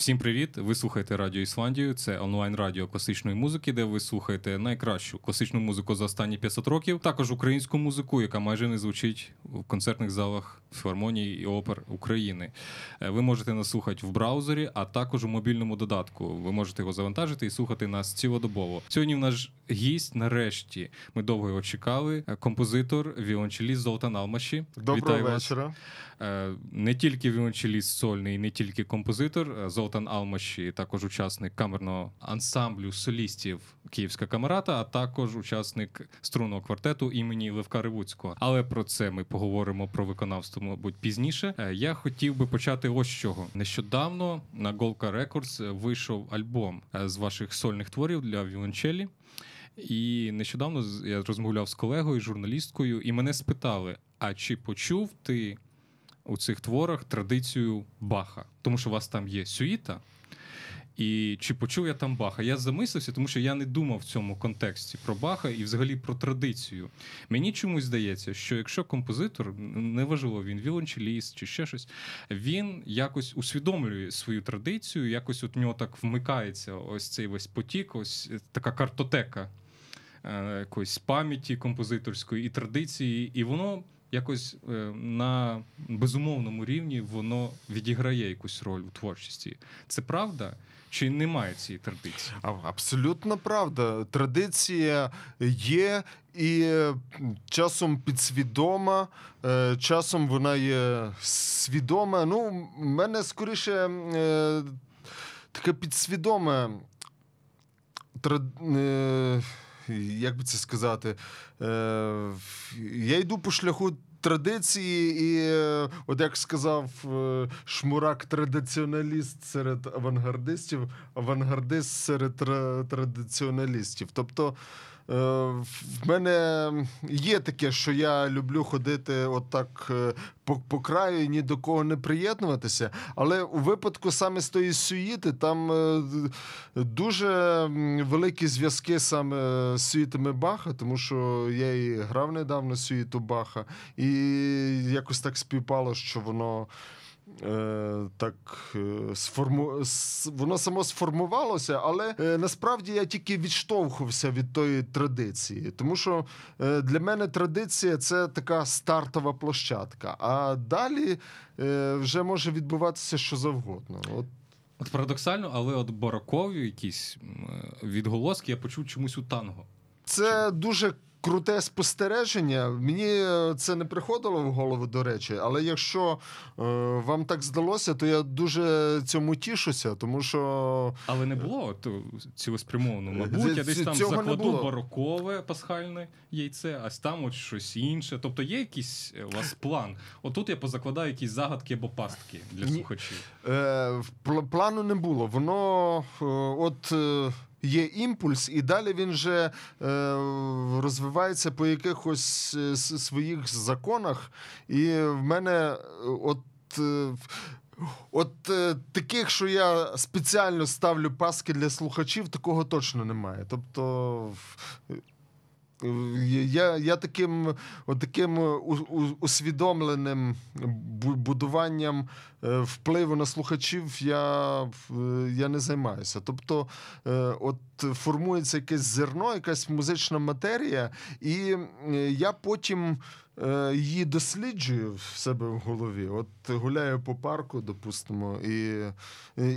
Всім привіт! Ви слухаєте Радіо Ісландію. Це онлайн радіо класичної музики, де ви слухаєте найкращу класичну музику за останні 500 років. Також українську музику, яка майже не звучить в концертних залах філармонії і опер України. Е, ви можете нас слухати в браузері, а також у мобільному додатку. Ви можете його завантажити і слухати нас цілодобово. Сьогодні в нас гість. Нарешті ми довго його чекали. Е, композитор, віолончеліст Золтан Алмаші. Доброго Вітаю вечора. Вас. Е, не тільки віолончеліст сольний, не тільки композитор. Золтан Алмаші, також учасник камерного ансамблю солістів Київська камерата, а також учасник струнного квартету імені Левка Ревуцького. Але про це ми поговоримо про виконавство, мабуть, пізніше. Е, я хотів би почати ось чого. Нещодавно на Голка Records вийшов альбом е, з ваших сольних творів для віолончелі. І нещодавно я розмовляв з колегою, журналісткою, і мене спитали: а чи почув ти у цих творах традицію Баха? Тому що у вас там є сюїта. І чи почув я там Баха? Я замислився, тому що я не думав в цьому контексті про Баха і взагалі про традицію. Мені чомусь здається, що якщо композитор, неважливо, він віолончеліст чи ще щось, він якось усвідомлює свою традицію, якось от в нього так вмикається ось цей весь потік, ось така картотека е, якоїсь пам'яті композиторської і традиції, і воно якось е, на безумовному рівні воно відіграє якусь роль у творчості. Це правда? Чи немає цієї традиції? Абсолютно правда. Традиція є і часом підсвідома, е, часом вона є свідома. Ну, в мене скоріше е, таке підсвідоме. Як би це сказати? Я йду по шляху традиції, і от як сказав е, Шмурак, традиціоналіст серед авангардистів, авангардист серед традиціоналістів. Тобто Е, в мене є таке, що я люблю ходити отак е, по, по краю і ні до кого не приєднуватися. Але у випадку саме з тої суїти там е, дуже великі зв'язки саме з суїтами Баха, тому що я і грав недавно суїту Баха, і якось так співпало, що воно. Е, так е, сформу... воно само сформувалося, але е, насправді я тільки відштовхувався від тої традиції, тому що для мене традиція це така стартова площадка. А далі вже може відбуватися що завгодно. От От парадоксально, але от барокові якісь відголоски я почув чомусь у танго. Це дуже круте спостереження. Мені е, це не приходило в голову, до речі, але якщо е, вам так здалося, то я дуже цьому тішуся, тому що. Але не було от, цілеспрямовано. Мабуть, я десь там закладу барокове пасхальне яйце, а там от щось інше. Тобто є якийсь е, у вас план. Отут я позакладаю якісь загадки або пастки для слухачів. Е, Плану не було. Воно е, от. Є імпульс, і далі він же е, розвивається по якихось е, своїх законах. І в мене е, от. Е, От е, таких, що я спеціально ставлю паски для слухачів, такого точно немає. Тобто я я таким таким усвідомленим будуванням е, впливу на слухачів я я не займаюся. Тобто, е, от формується якесь зерно, якась музична матерія, і я потім Е, її досліджую в себе в голові. От гуляю по парку, допустимо, і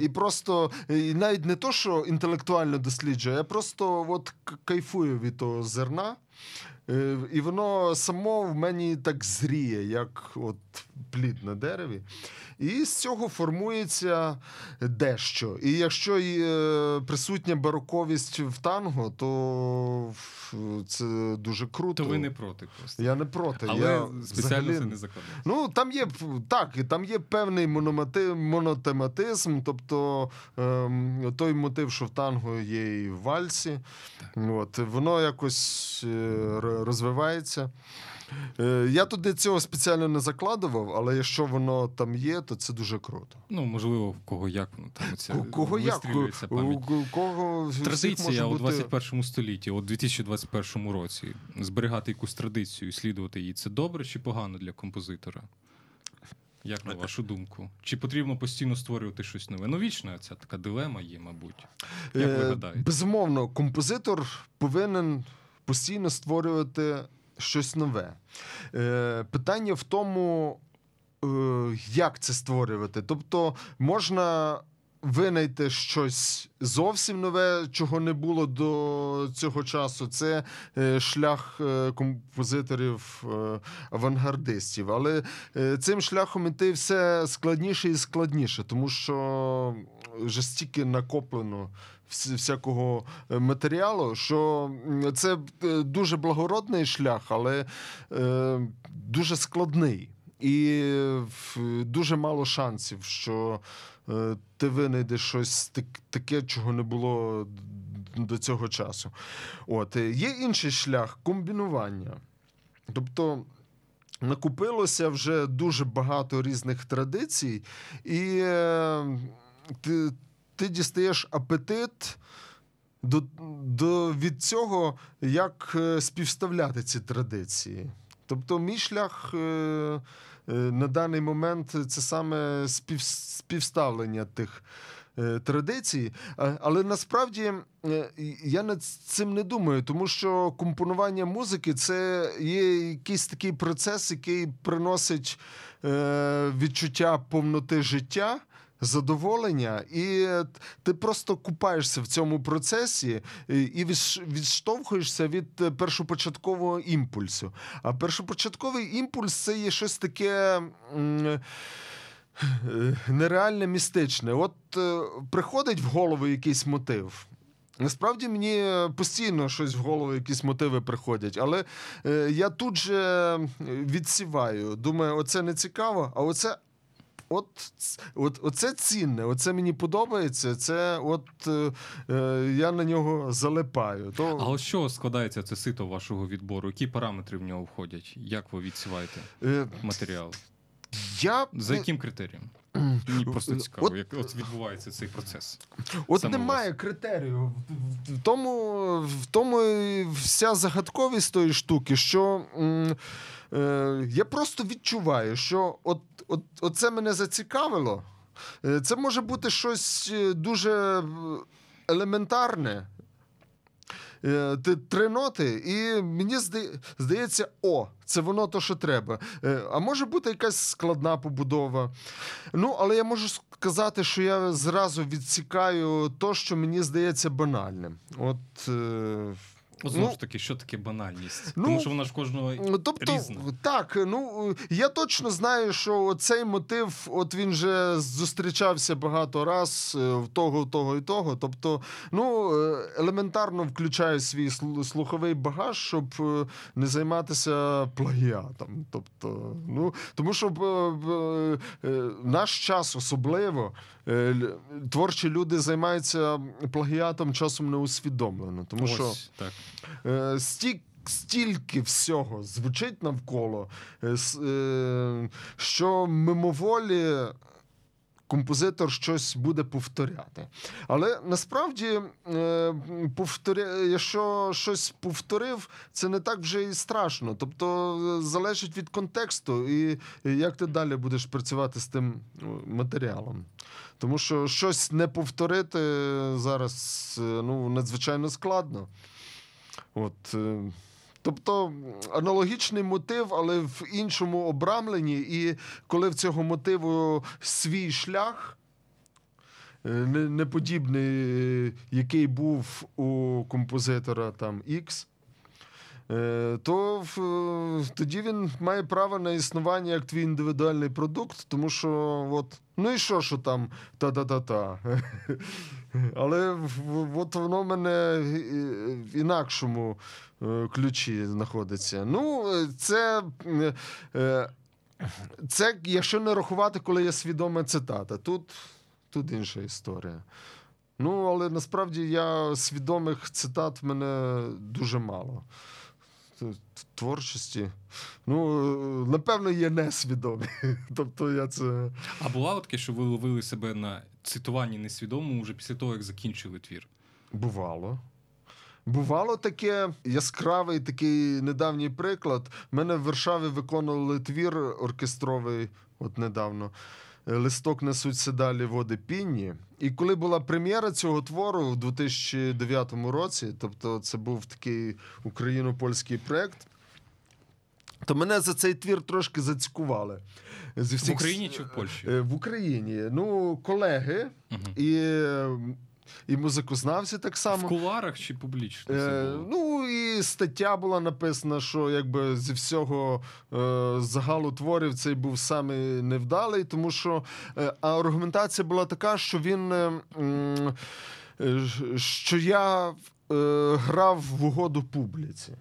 і просто і навіть не то, що інтелектуально досліджую, я просто от кайфую від того зерна. Е, і воно само в мені так зріє, як от плід на дереві. І з цього формується дещо. І якщо е, присутня бароковість в танго, то це дуже круто. То ви не проти просто. Я не проти. Але я спеціально взагалі... це не закладаю. Ну там є так, там є певний монотематизм, тобто ем, той мотив, що в танго є і в вальсі. От, Воно якось е, розвивається. Е, я туди цього спеціально не закладував, але якщо воно там є, то це дуже круто. Ну, можливо, в кого як воно там це кого як? пам'ять. У кого Традиція у 21 столітті, у 2021 році, зберігати якусь традицію, слідувати її це добре чи погано для композитора? Як на вашу думку? Чи потрібно постійно створювати щось нове? Ну, вічна ця така дилема є, мабуть. Як ви Е, гадаєте? Безумовно, композитор повинен постійно створювати щось нове. Е, Питання в тому, е, як це створювати. Тобто, можна винайти щось зовсім нове, чого не було до цього часу. Це е, шлях е, композиторів е, авангардистів. Але цим шляхом іти все складніше і складніше, тому що вже стільки накоплено всякого матеріалу, що це дуже благородний шлях, але е, дуже складний. І дуже мало шансів, що е, ти винайдеш щось таке, чого не було до цього часу. От е, є інший шлях комбінування. Тобто накупилося вже дуже багато різних традицій, і е, ти, ти дістаєш апетит. До, до, від цього, як співставляти ці традиції. Тобто, мій шлях на даний момент це саме спів, співставлення тих е, традицій. Але насправді е, я над цим не думаю, тому що компонування музики це є якийсь такий процес, який приносить е, відчуття повноти життя. Задоволення, і ти просто купаєшся в цьому процесі і- відштовхуєшся від першопочаткового імпульсу. А першопочатковий імпульс це є щось таке. Нереальне містичне. От е, приходить в голову якийсь мотив. Насправді мені постійно щось в голову, якісь мотиви приходять, але е, я тут же відсіваю. Думаю, оце не цікаво, а оце. От, от, оце цінне, оце мені подобається. Це от е, е, я на нього залипаю. То, А ось з чого складається це сито вашого відбору? Які параметри в нього входять? Як ви відсіваєте е, матеріал? я За яким критерієм? Мені просто цікаво, От- як от відбувається цей процес. От Саме немає критерію. В- тому, в тому і вся загадковість тої штуки, що м, е, я просто відчуваю, що от, от, оце мене зацікавило. Е, Це може бути щось е, дуже елементарне. Три ноти, і мені здається, о, це воно то, що треба. А може бути якась складна побудова. Ну, але я можу сказати, що я зразу відсікаю то, що мені здається банальним. От, От знову Ну, ж таки, що таке банальність? ну, Тому що вона ж кожного Ну, Тобто, різна. так, ну я точно знаю, що цей мотив, от він же зустрічався багато раз е, в того, в того і того. Тобто, ну е, елементарно включаю свій слуховий багаж, щоб е, не займатися плагіатом. Тобто, ну тому що наш час особливо творчі люди займаються плагіатом часом неусвідомлено, тому що. Так. Е, Сті, стільки всього звучить навколо, е, е, що мимоволі композитор щось буде повторяти. Але насправді, повторя... якщо щось повторив, це не так вже і страшно. Тобто залежить від контексту і як ти далі будеш працювати з тим ну, матеріалом. Тому що щось не повторити зараз ну, надзвичайно складно. От, е, тобто аналогічний мотив, але в іншому обрамленні, і коли в цього мотиву свій шлях. е, Не, не подібний, е, який був у композитора там X, то е, тоді він має право на існування як твій індивідуальний продукт, тому що от, ну і що, що там та-та-та-та. Але от воно в мене в інакшому е, ключі знаходиться. Ну, це. е, Це, якщо не рахувати, коли є свідома цитата. Тут, тут інша історія. Ну, але насправді я свідомих цитат в мене дуже мало. Творчості. Ну, е, напевно, є несвідомі. Тобто я це. А була таке, що ви ловили себе на цитуванні несвідомому вже після того, як закінчили твір? Бувало. Бувало таке яскравий такий недавній приклад. Мене в Варшаві виконували твір оркестровий, от недавно. Листок несуться далі води пінні. І коли була прем'єра цього твору в 2009 році, тобто це був такий україно-польський проект, то мене за цей твір трошки зацікували. Зі всіх... В Україні чи в Польщі? Е, в Україні. Ну, колеги угу. і і музикознавці так само. В куларах чи публічно? Е, Ну і стаття була написана, що якби зі всього е, загалу творів цей був саме невдалий, тому що е, аргументація була така, що він е, е, що я е, грав в угоду публіці.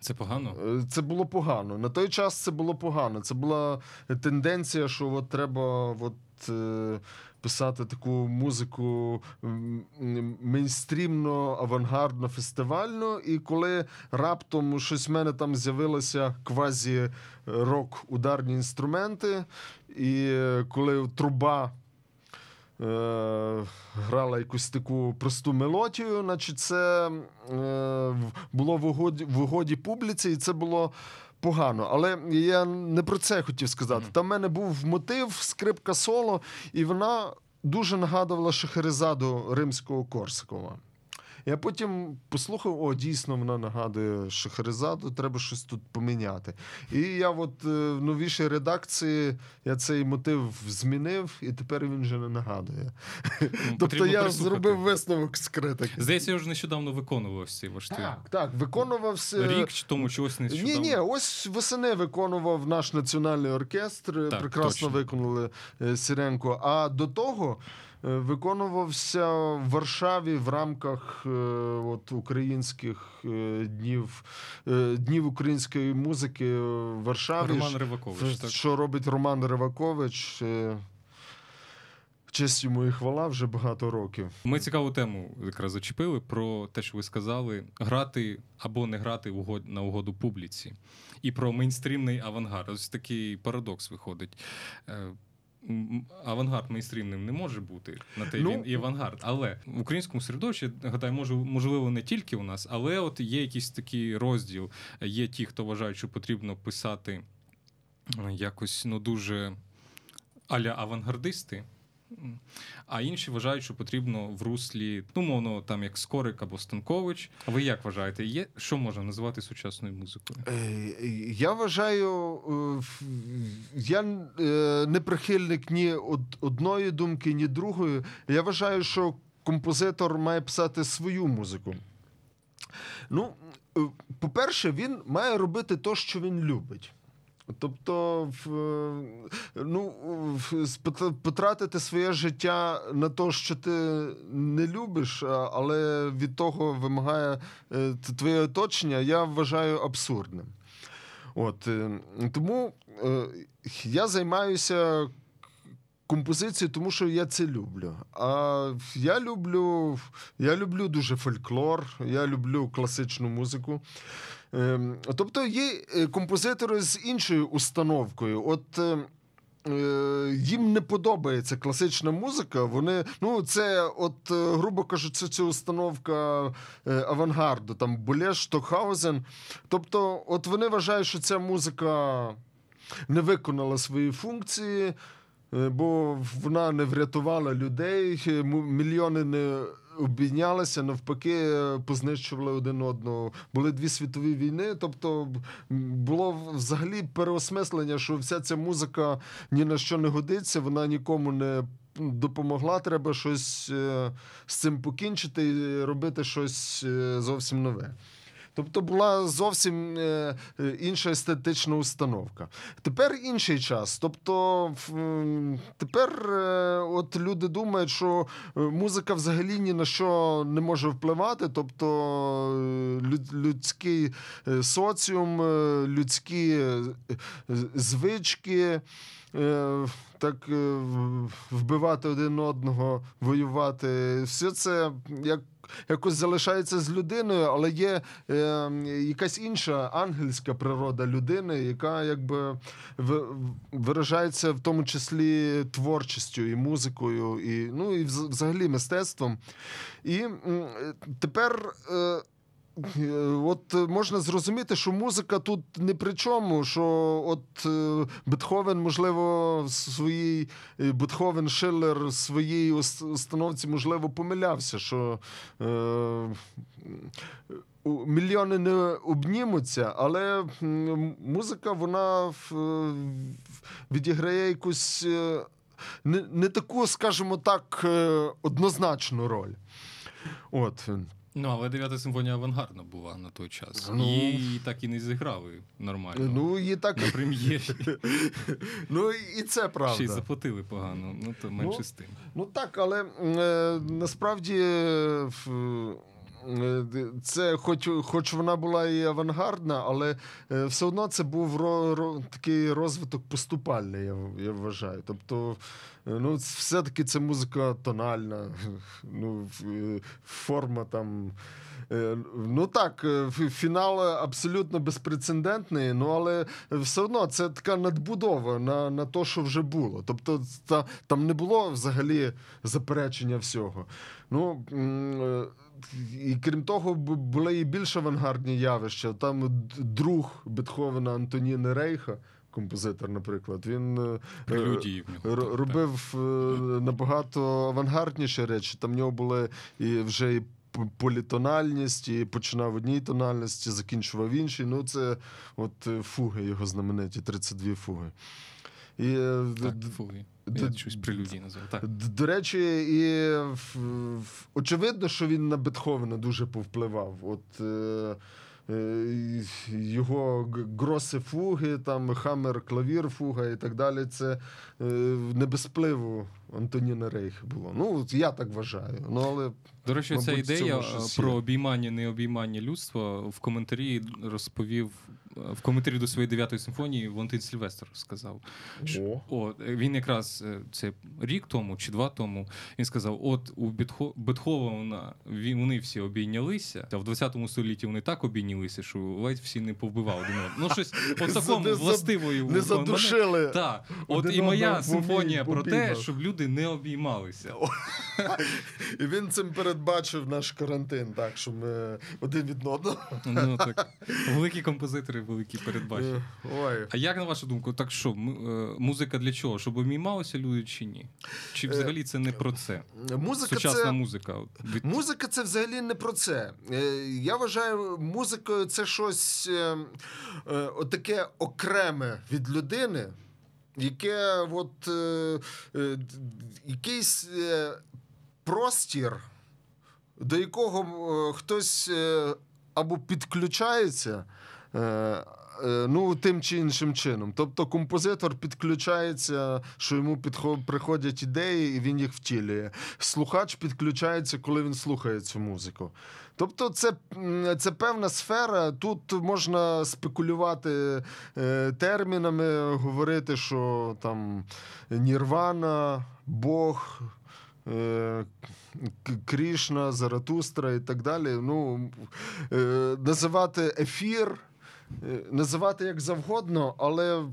Це погано? Е, це було погано. На той час це було погано. Це була тенденція, що от треба от, е, писати таку музику мейнстрімно, авангардно, фестивальну. І коли раптом щось в мене там з'явилося квазі рок ударні інструменти, і коли труба. Е, грала якусь таку просту мелодію, значить це е, було в угоді в угоді публіці, і це було погано. Але я не про це хотів сказати. Там в мене був мотив, скрипка соло, і вона дуже нагадувала Шахерезаду римського Корсакова. Я потім послухав: о, дійсно, вона нагадує Шахерезаду, треба щось тут поміняти. І я, от е, в новішій редакції, я цей мотив змінив, і тепер він вже не нагадує. Тобто я зробив висновок з критики. Здається, я вже нещодавно виконував ці важкі. Так, так, виконувався. Рік чи тому чогось нещодавно? Ні, ні, ось восени виконував наш національний оркестр. Так, Прекрасно точно. виконали е, Сіренко. А до того. Е, виконувався в Варшаві в рамках е, от, українських е, днів днів української музики в Варшаві. Роман Ривакович. так? Що робить Роман Ривакович? Честь йому і хвала вже багато років. Ми цікаву тему якраз зачепили про те, що ви сказали: грати або не грати на угоду публіці, і про мейнстрімний авангард. Ось такий парадокс виходить авангард мейнстрімним не може бути на те ну, він і авангард. Але в українському середовищі, гадаю, може, можливо, не тільки у нас, але от є якийсь такий розділ. Є ті, хто вважають, що потрібно писати якось ну дуже аля авангардисти. А інші вважають, що потрібно в руслі, ну, мовно, там як Скорик або Станкович. А ви як вважаєте, є що можна називати сучасною музикою? Е, я вважаю, е, я е, не прихильник ні одної думки, ні другої. Я вважаю, що композитор має писати свою музику. Ну, по-перше, він має робити те, що він любить. Тобто, ну, потратити своє життя на те, що ти не любиш, але від того вимагає е, твоє оточення, я вважаю абсурдним. От, е, Тому е, я займаюся композицією, тому що я це люблю. А я люблю, я люблю дуже фольклор, я люблю класичну музику. Ем, тобто є е, композитори з іншою установкою. От е, е, їм не подобається класична музика. Вони, ну, це, от, грубо кажучи, це установка авангарду, там Булеш, Штокхаузен. Тобто, от вони вважають, що ця музика не виконала свої функції, бо вона не врятувала людей, мільйони не обійнялися, навпаки, познищували один одного. Були дві світові війни. Тобто було взагалі переосмислення, що вся ця музика ні на що не годиться, вона нікому не допомогла. Треба щось е, з цим покінчити і робити щось е, зовсім нове. Тобто була зовсім е, е, інша естетична установка. Тепер інший час. Тобто тепер е, от люди думають, що музика взагалі ні на що не може впливати. Тобто людський соціум, людські звички. Так вбивати один одного, воювати, все це як якось залишається з людиною, але є е, якась інша ангельська природа людини, яка якби виражається в тому числі творчістю і музикою, і ну і взагалі мистецтвом. І тепер. Е, е, от можна зрозуміти, що музика тут не при чому. Що от е, Бетховен, можливо, своїй е, Бетховен Шиллер в своїй установці, можливо, помилявся, що е, мільйони не обнімуться, але музика вона відіграє якусь не, не таку, скажімо так, однозначну роль. От. Ну, але дев'ята симфонія авангардна була на той час. Ну, Її так і не зіграли нормально. Ну, її так... На прем'єрі. Ну, і це правда. Ще й заплатили погано, ну то менше ну, з тим. Ну так, але е, насправді. Е, це, хоч хоч вона була і авангардна, але е, все одно це був ро, ро, такий розвиток поступальний, я я вважаю. Тобто, е, ну, все-таки це музика тональна, ну, е, форма там. Ну так, фінал абсолютно безпрецедентний, ну але все одно це така надбудова на на те, що вже було. Тобто, та, там не було взагалі заперечення всього. Ну, і крім того, були і більш авангардні явища. Там друг Бетховена Антоніни Рейха. Композитор, наприклад, він е, Прелюдії робив так. Е, набагато авангардніші речі. Там в нього були і вже і політональність, і починав в одній тональності, закінчував в іншій. Ну, це от е, фуги його знамениті, 32 фуги. І, так, фуги. Я щось прелюдії назвав. Так. До речі, і очевидно, що він на Бетховена дуже повпливав. От е, е, його гроси фуги, там хамер, клавір, фуга і так далі. Це е, не без впливу Антоніна Рейх було. Ну, я так вважаю. Ну, але, До речі, мабуть, ця ідея про обіймання, не обіймання людства в коментарі розповів в коментарі до своєї дев'ятої симфонії Валентин Сільвестр сказав. Що, о, Він якраз е, це рік тому чи два тому він сказав: от у Бетховена вони всі обійнялися, а в 20 столітті вони так обійнялися, що ледь всі не повбивали. Ну, щось по такому властивою не задушили. Так. От і моя симфонія про те, щоб люди не обіймалися. І він цим передбачив наш карантин, так що ми один від одного. Ну так. Великі композитори великі передбачення. Ой. А як на вашу думку, так що е, музика для чого? Щоб обіймалися люди чи ні? Чи е, взагалі це не про це? Музика Сучасна це... музика. Музика це взагалі не про це. Е, я вважаю, музикою це щось таке окреме від людини, яке от якийсь простір, до якого хтось або підключається. Е, е, ну, тим чи іншим чином. Тобто композитор підключається, що йому підход... приходять ідеї, і він їх втілює. Слухач підключається, коли він слухає цю музику. Тобто, це це певна сфера. Тут можна спекулювати е, термінами, говорити, що там Нірвана, Бог. Е, Крішна, Заратустра і так далі. Ну, Називати ефір називати як завгодно, але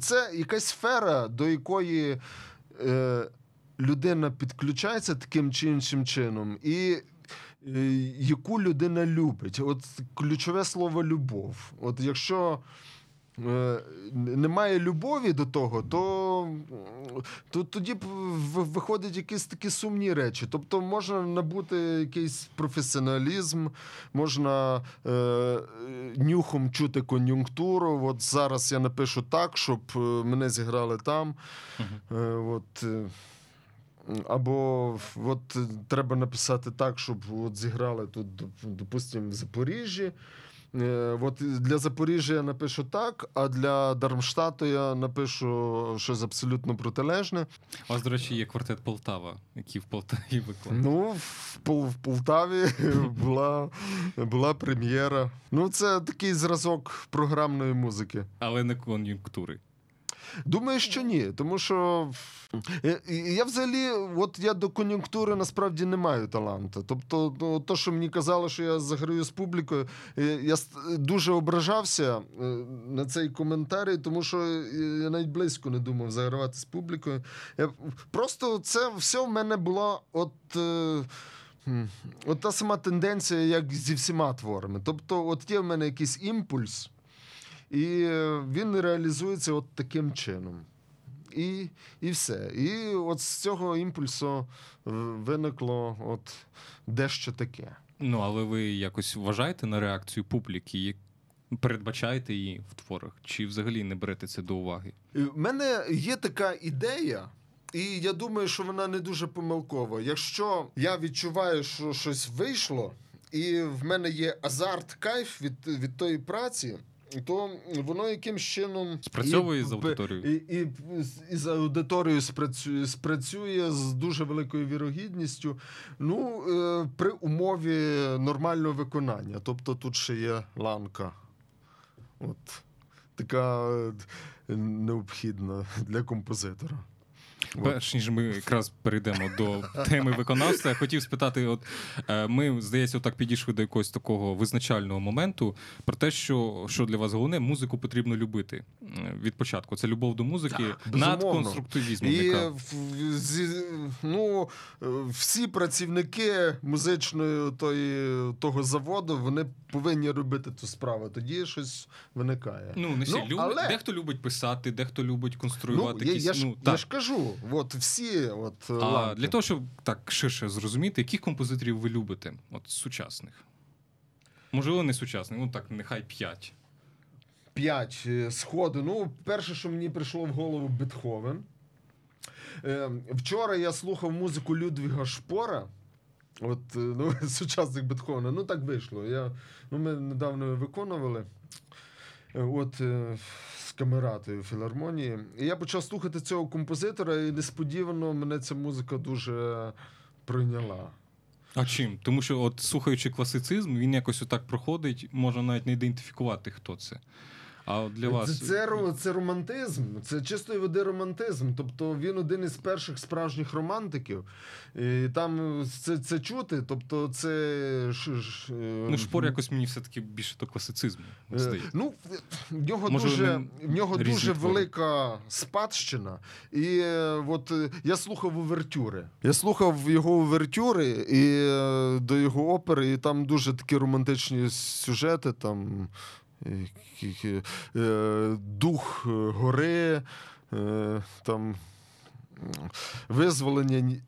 це якась сфера, до якої е, людина підключається таким чи іншим чином, і е, яку людина любить. От ключове слово любов. От якщо Е, немає любові до того, то то тоді виходять якісь такі сумні речі. Тобто можна набути якийсь професіоналізм, можна е, нюхом чути кон'юнктуру. От зараз я напишу так, щоб е, мене зіграли там. Е, от, е, або от треба написати так, щоб от зіграли тут, допустимо, в Запоріжжі. Е, от Для Запоріжжя я напишу так, а для Дармштату я напишу щось абсолютно протилежне. У вас, до речі, є квартет Полтава, який в Полтаві викладає. Ну, в, в Полтаві була була прем'єра. Ну, це такий зразок програмної музики. Але не кон'юнктури. Думаю, що ні, тому що е, я взагалі, от я до кон'юнктури насправді не маю таланту. Тобто, ну, то, що мені казали, що я заграю з публікою, е, я дуже ображався е, на цей коментарі, тому що я навіть близько не думав загравати з публікою. Я, Просто це все в мене було от. от та сама тенденція, як зі всіма творами. Тобто, от є в мене якийсь імпульс, і він реалізується от таким чином. І і все. І от з цього імпульсу виникло от дещо таке. Ну, але ви якось вважаєте на реакцію публіки, передбачаєте її в творах, чи взагалі не берете це до уваги? У мене є така ідея. І я думаю, що вона не дуже помилкова. Якщо я відчуваю, що щось вийшло, і в мене є азарт, кайф від від тої праці, то воно якимсь чином спрацьовує і, з аудиторією. І, і, і з аудиторією спрацює, спрацює з дуже великою вірогідністю. Ну, е, при умові нормального виконання. Тобто тут ще є ланка. От така е, необхідна для композитора. Перш ніж ми якраз перейдемо до теми виконавства, я хотів спитати: от е, ми, здається, так підійшли до якогось такого визначального моменту про те, що що для вас головне, музику потрібно любити від початку. Це любов до музики так, над конструктивізмом. І яка... ну, всі працівники музичної тої, того заводу вони повинні робити ту справу. Тоді щось виникає. Ну не всі ну. Але... Дехто любить писати, дехто любить конструювати. Ну, якісь, я, я, ну, я ж кажу. От всі, от а для того, щоб так ширше зрозуміти, яких композиторів ви любите? От сучасних? Можливо, не сучасних, ну так, нехай п'ять. П'ять е, сходу. Ну, перше, що мені прийшло в голову, Бетховен. Е, Вчора я слухав музику Людвіга Шпора. От, е, ну, сучасних Бетховена. Ну, так вийшло. Я, ну, Ми недавно виконували. Е, от камератою філармонії. І я почав слухати цього композитора, і несподівано мене ця музика дуже прийняла. А чим? Тому що, от слухаючи класицизм, він якось отак проходить, можна навіть не ідентифікувати, хто це. А для вас це, це це, романтизм, це чистої води романтизм. Тобто він один із перших справжніх романтиків. І Там це це чути. Тобто, це ш, ш, ну шпор якось мені все таки більше до класицизму. Е, здається. Ну в нього Може, дуже в нього дуже твори. велика спадщина. І от я слухав увертюри. Я слухав його увертюри і до його опери, і там дуже такі романтичні сюжети. там Е, дух е, гори, е, там визволення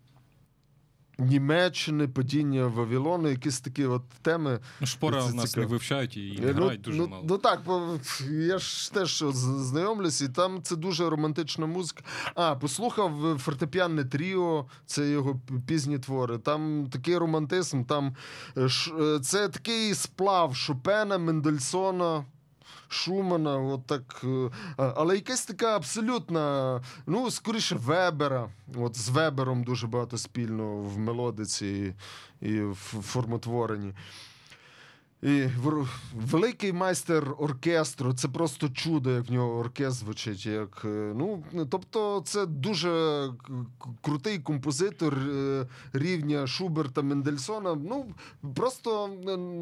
Німеччини, падіння Вавилону, якісь такі от теми. Ну, Шпора в нас не вивчають і не ну, грають дуже ну, мало. Ну так, я ж теж знайомлюся, і там це дуже романтична музика. А, послухав фортепіанне тріо, це його пізні твори. Там такий романтизм, там це такий сплав Шопена, Мендельсона. Шумана, от так, е, але якась така абсолютна, ну, скоріше, Вебера. От З Вебером дуже багато спільно в мелодиці і в формотворенні. І Великий майстер оркестру це просто чудо, як в нього оркестр звучить. Як, е, ну, Тобто, це дуже крутий композитор е, рівня Шуберта Мендельсона. Ну, Просто,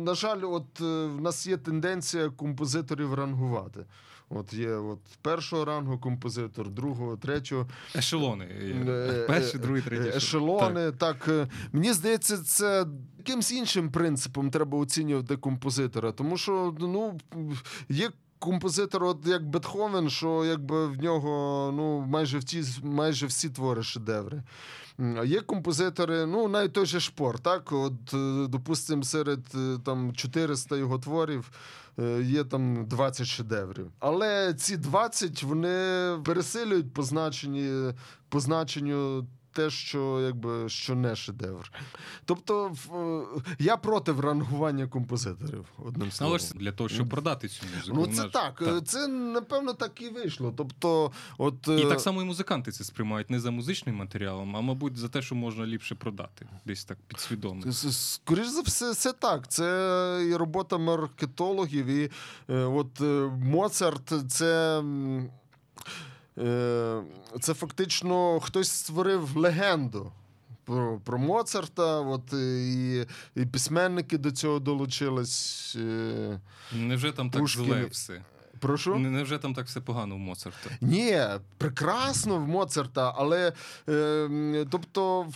на жаль, от в нас є тенденція композиторів рангувати. От є от першого рангу композитор, другого, третього. Ешелони. Е, Перший, другий, третій. Ешелони. Так. так. Мені здається, це якимсь іншим принципом треба оцінювати композитора. Тому що ну, є. Композитор, от як Бетховен, що якби в нього ну майже всі майже всі твори шедеври. А є композитори, ну навіть той же шпор, так от е, допустимо, серед е, там 400 його творів. Е, є там 20 шедеврів. Але ці 20 вони пересилюють по позначенню по значенню те, що якби що не шедевр. Тобто я проти рангування композиторів. одним словом. Але ж для того, щоб продати цю музику. Ну це так. так. Це напевно так і вийшло. Тобто, от і так само і музиканти це сприймають не за музичним матеріалом, а мабуть за те, що можна ліпше продати, десь так підсвідомо. Скоріше за все, це так. Це і робота маркетологів, і е, от е, Моцарт це. Е, це фактично хтось створив легенду про про Моцарта. От і і письменники до цього долучились. Е, Невже там Пушкін. так зле все? Прошу? Невже там так все погано в Моцарта? Ні, прекрасно в Моцарта, але е, тобто.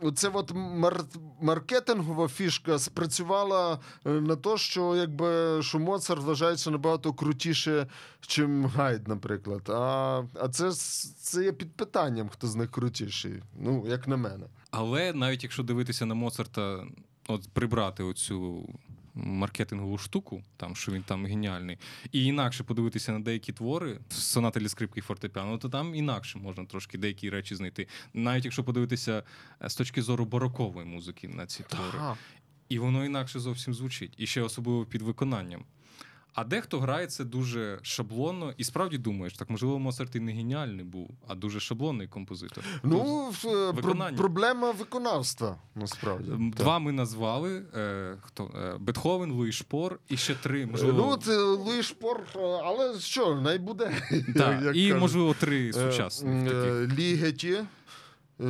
Оце от мар- маркетингова фішка спрацювала е, на те, що якби що Моцарт вважається набагато крутіше, чим Гайд, наприклад. А, а це, це є під питанням, хто з них крутіший. Ну, як на мене. Але навіть якщо дивитися на Моцарта, от прибрати оцю маркетингову штуку, там що він там геніальний, і інакше подивитися на деякі твори, сонати для скрипки і фортепіано, то там інакше можна трошки деякі речі знайти. Навіть якщо подивитися е, з точки зору барокової музики на ці твори. І воно інакше зовсім звучить, і ще особливо під виконанням. А дехто грає це дуже шаблонно, і справді думаєш, так можливо, Моцарт і не геніальний був, а дуже шаблонний композитор. Ну, е, виконання. проблема виконавства, насправді. М, Так. Два ми назвали: е, хто е, Бетховен, Луї Шпор, і ще три. Можливо, Ну, от е, Луї Шпор, е, але що, найбуде. та, як і кажуть. можливо три Е, сучасних. е, Лігеті,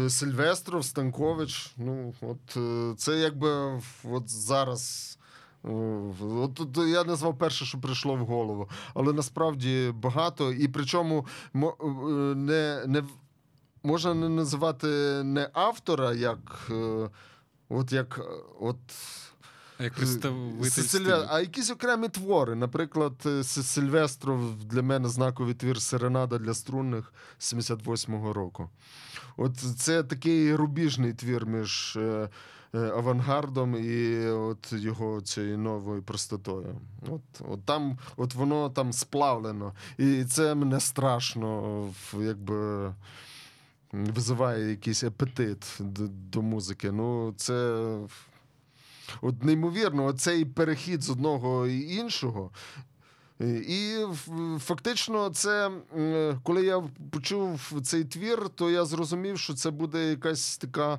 Сильвестров, Станкович. Ну, от це якби от зараз. Е, От, я назвав перше, що прийшло в голову, але насправді багато, і причому е, не, не можна не називати не автора, як е, от як от Як представитель Сильве- А якісь окремі твори. Наприклад, Сильвестров для мене знаковий твір Серенада для струнних 78-го року. От це такий рубіжний твір між авангардом і от його цією новою простотою. От, от там, от воно там сплавлено. І це мене страшно, якби. Визиває якийсь апетит до, до музики. Ну, це От неймовірно, оцей перехід з одного і іншого. І фактично, це коли я почув цей твір, то я зрозумів, що це буде якась така е,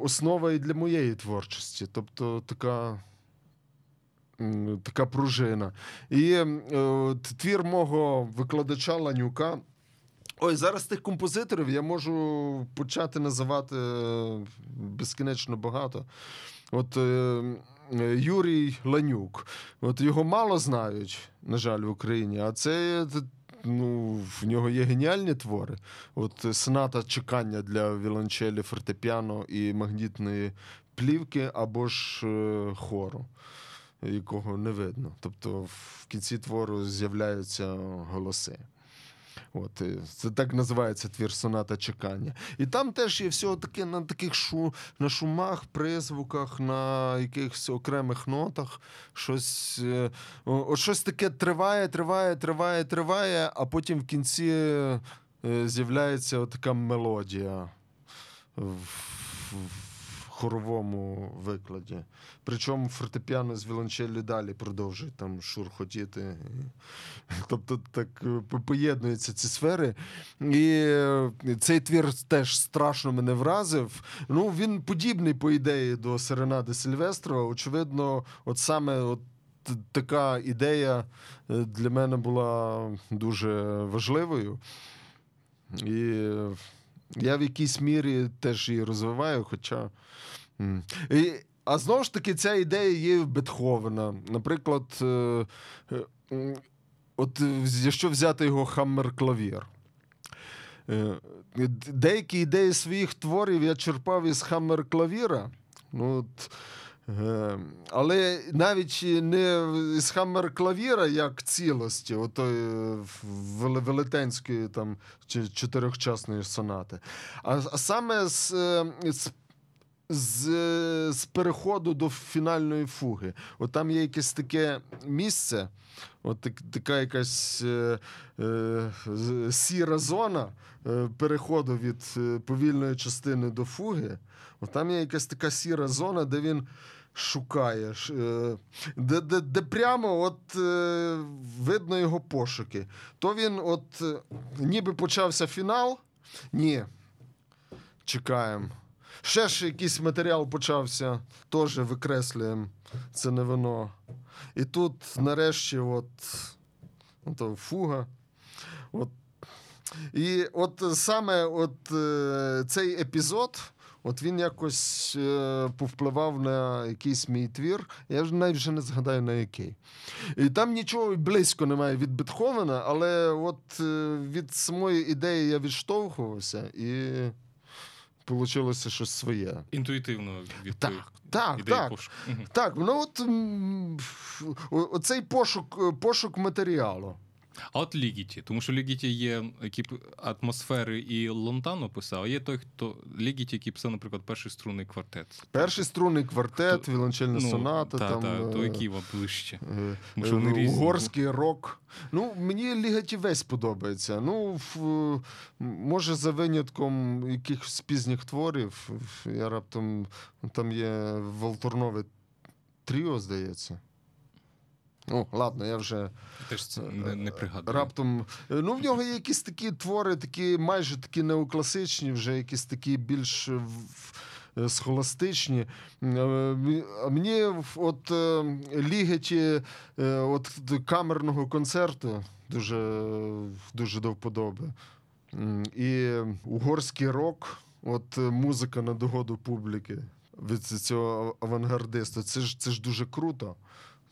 основа і для моєї творчості. Тобто така. Така пружина. І е, твір мого викладача Ланюка. Ой, зараз тих композиторів я можу почати називати е, безкінечно багато. От е, е, Юрій Ланюк. От його мало знають, на жаль, в Україні, а це. Ну, в нього є геніальні твори. От е, соната чекання для віолончелі, фортепіано і магнітної плівки або ж е, хору, якого не видно. Тобто в кінці твору з'являються голоси. От, е, це так називається твір соната чекання. І там теж є все таке на таких шу, на шумах, призвуках, на якихось окремих нотах. Щось, е, от щось таке триває, триває, триває, триває, а потім в кінці е, з'являється така мелодія хоровому викладі. Причому фортепіано з віолончелі далі продовжує там шурхотіти. Тобто так е, поєднуються ці сфери. І е, цей твір теж страшно мене вразив. Ну, він подібний, по ідеї, до Серенади Сильвестрова. Очевидно, от саме от така ідея е, для мене була дуже важливою. І я в якійсь мірі теж її розвиваю, хоча. І, а знову ж таки, ця ідея є в Бетховена. Наприклад, е, е, от якщо взяти його хаммер-клавір. Е, Деякі ідеї своїх творів я черпав із хаммер-клавіра. Ну, от, але навіть не з хаммер-клавіра як цілості, отої е, велетенської там чотирьохчасної сонати, а, саме з, е, з з, з переходу до фінальної фуги. От там є якесь таке місце, от так, така якась е, е, сіра зона е, переходу від е, повільної частини до фуги. От там є якась така сіра зона, де він. Шукає, е, де, де, де прямо от, е, видно його пошуки. То він, от, ніби почався фінал. Ні. Чекаємо. Ще ж якийсь матеріал почався, теж викреслюємо. Це не воно. І тут, нарешті, от, от фуга. От. І от саме от, е, цей епізод, от він якось е, повпливав на якийсь мій твір. Я вже навіть вже не згадаю на який. І там нічого близько немає від Бетховена, але от е, від самої ідеї я відштовхувався і вийшло щось своє. Інтуїтивно від Так, Так, ідей так. пошуку. Так, ну от оцей пошук, пошук матеріалу. А от Лігіті, тому що Лігіті є, які атмосфери і Лонтано писав, а є той, хто Лігіті, який писав, наприклад, перший струнний квартет. Перший струнний квартет, То- віолончельна соната. та, там, та, то е, які вам ближче. е, вони е, різні. Угорський рок. Ну, мені Лігаті весь подобається. Ну, в, може, за винятком якихось пізніх творів. Я раптом там є Волторнове тріо, здається. Ну, ладно, я вже Теж це не, не пригадую. раптом. е, Ну, в нього є якісь такі твори, такі майже такі неокласичні, вже якісь такі більш е, е, схоластичні. Е, мені от е, лігеті е, от камерного концерту дуже, дуже до вподоби. І угорський рок, от е, музика на догоду публіки від цього авангардиста. Це ж, це ж дуже круто.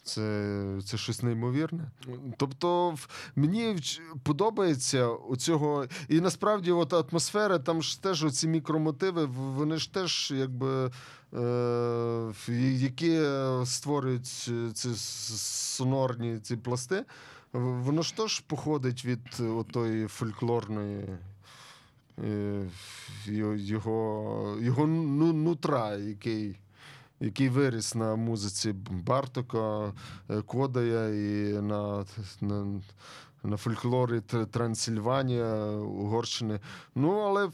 Це, це щось неймовірне. Тобто, мені подобається цього. І насправді, от атмосфера, там ж теж оці мікромотиви, вони ж теж якби. Е, які створюють ці сонорні ці пласти, воно ж теж походить від отої фольклорної е, його, його ну, нутра, який який виріс на музиці Бартока, е, Кодая і на, на, на фольклорі Тр- Трансильванія, Угорщини. Ну, але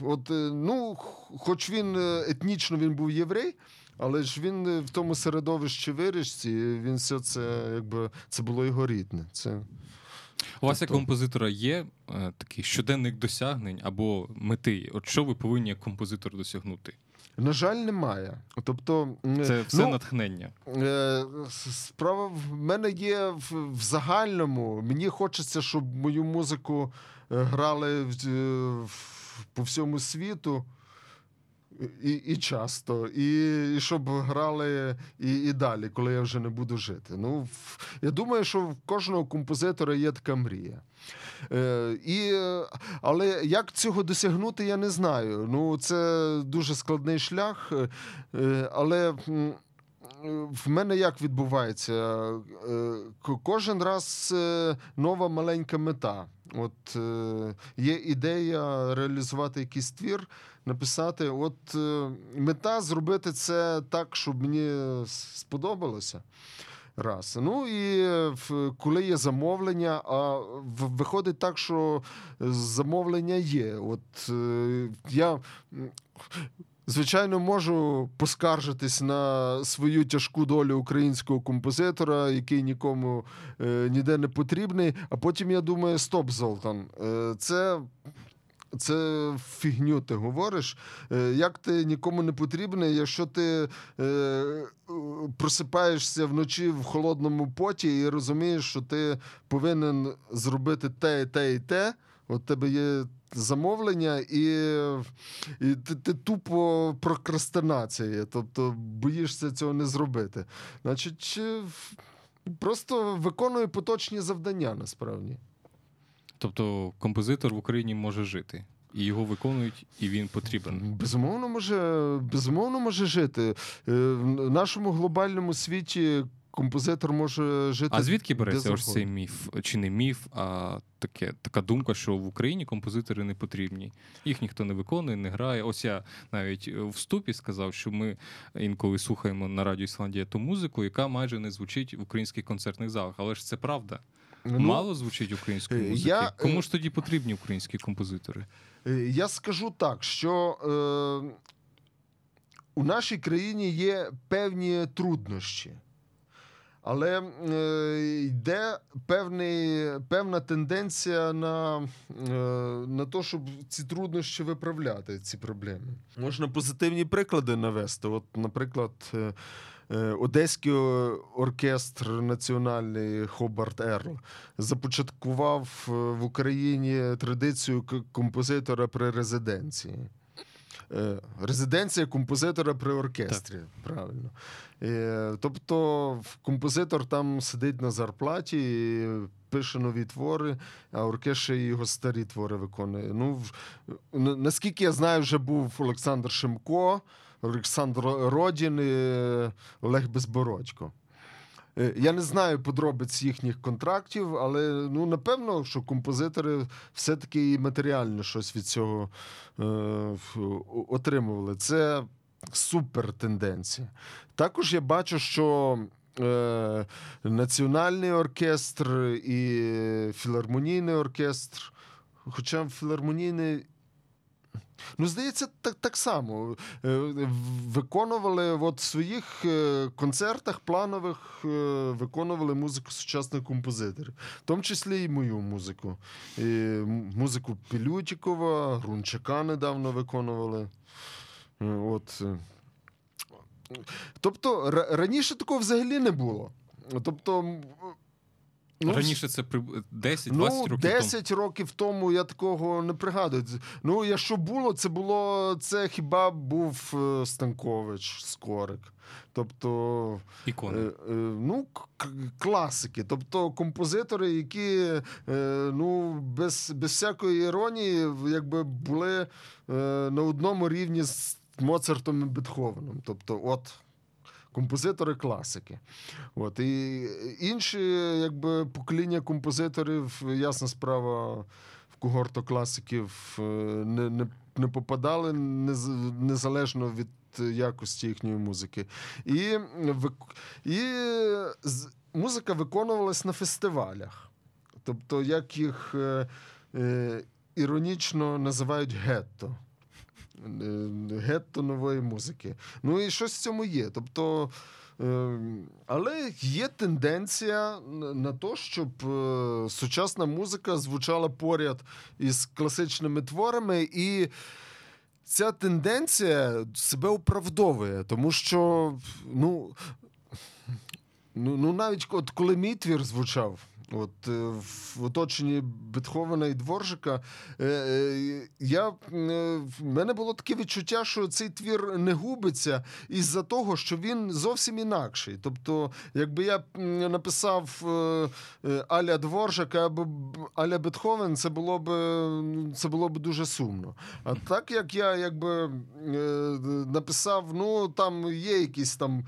от, е, ну, хоч він е, етнічно він був єврей, але ж він в тому середовищі виріс, і він все це якби це було його рідне. Це У вас як тобто- композитора є такий щоденник досягнень або мети? От що ви повинні як композитор досягнути? На жаль, немає. Тобто, Це все ну, натхнення. Е, Справа в мене є в, в загальному. Мені хочеться, щоб мою музику е, грали в, е, в- по всьому світу. І, і часто, і, і щоб грали і, і далі, коли я вже не буду жити. Ну, я думаю, що в кожного композитора є така мрія. Е, і, але як цього досягнути, я не знаю. Ну, це дуже складний шлях. е, але в мене як відбувається? Е, Кожен раз е, нова маленька мета. От е, є ідея реалізувати якийсь твір, написати. От е, мета зробити це так, щоб мені сподобалося. Раз. Ну і в- коли є замовлення, а виходить так, що замовлення є. От е, я. Звичайно, можу поскаржитись на свою тяжку долю українського композитора, який нікому е, ніде не потрібний. А потім я думаю: стоп, Золтан, е, це. Це фігню ти говориш. Е, Як ти нікому не потрібний, якщо ти е, просипаєшся вночі в холодному поті і розумієш, що ти повинен зробити те, і те, і те. От тебе є замовлення, і, і ти, ти тупо прокрастинація, тобто боїшся цього не зробити. Значить, просто виконує поточні завдання насправді. Тобто композитор в Україні може жити. І його виконують, і він потрібен. Безумовно, може, безумовно може жити. Е, В нашому глобальному світі композитор може жити. А звідки береться ось цей міф? Чи не міф, а таке, така думка, що в Україні композитори не потрібні. Їх ніхто не виконує, не грає. Ось я навіть в вступі сказав, що ми інколи слухаємо на радіо Ісландія ту музику, яка майже не звучить в українських концертних залах. Але ж це правда. Ну, Мало звучить української е, музики. я, е, Кому ж тоді потрібні українські композитори? Е, Я скажу так, що е, у нашій країні є певні труднощі. Але е, йде певний, певна тенденція на, е, на те, щоб ці труднощі виправляти, ці проблеми. Можна позитивні приклади навести. От, наприклад, е, Одеський оркестр національний Хобарт Ерл започаткував е, в Україні традицію композитора при резиденції. е, резиденція композитора при оркестрі. Правильно. Е, тобто композитор там сидить на зарплаті. і Пише нові твори, а оркестр його старі твори виконує. Ну, Наскільки я знаю, вже був Олександр Шимко, Олександр Родін і Олег Безбородько. Е, я не знаю подробиць їхніх контрактів, але ну напевно, що композитори все-таки і матеріально щось від цього е, отримували. Це супер тенденція. Також я бачу, що е, національний оркестр і філармонійний оркестр, хоча філармонійний Ну, здається, так так само е, виконували от в своїх е, концертах планових е, виконували музику сучасних композиторів, в тому числі і мою музику. І Музику Пілютікова, Грунчака недавно виконували. От. Тобто раніше такого взагалі не було. Тобто Ну, Раніше це 10-20 ну, років 10 тому. років тому я такого не пригадую. Ну, якщо було, це було це хіба був е, Станкович, Скорик. Тобто Ікони. Е, е, ну, класики. Тобто композитори, які е, ну, без без всякої іронії якби були е, на одному рівні з Моцартом і Бетховеном. Тобто, от композитори класики. От, І інші якби, покоління композиторів, ясна справа, в когорту класиків е, не не, не попадали незалежно від якості їхньої музики. І, і музика виконувалась на фестивалях. Тобто, як їх е, е, іронічно називають гетто. Е, гетто нової музики. Ну і щось в цьому є. Тобто. Е, але є тенденція на те, щоб е, сучасна музика звучала поряд із класичними творами, і ця тенденція себе оправдовує, тому що ну, ну, ну навіть от коли мій твір звучав. От е, в оточенні Бетховена і Дворжика е, е, я, в мене було таке відчуття, що цей твір не губиться із-за того, що він зовсім інакший. Тобто, якби я написав Аля Дворжика або Аля Бетховен, це було б це було б дуже сумно. А так як я якби написав, ну там є якісь там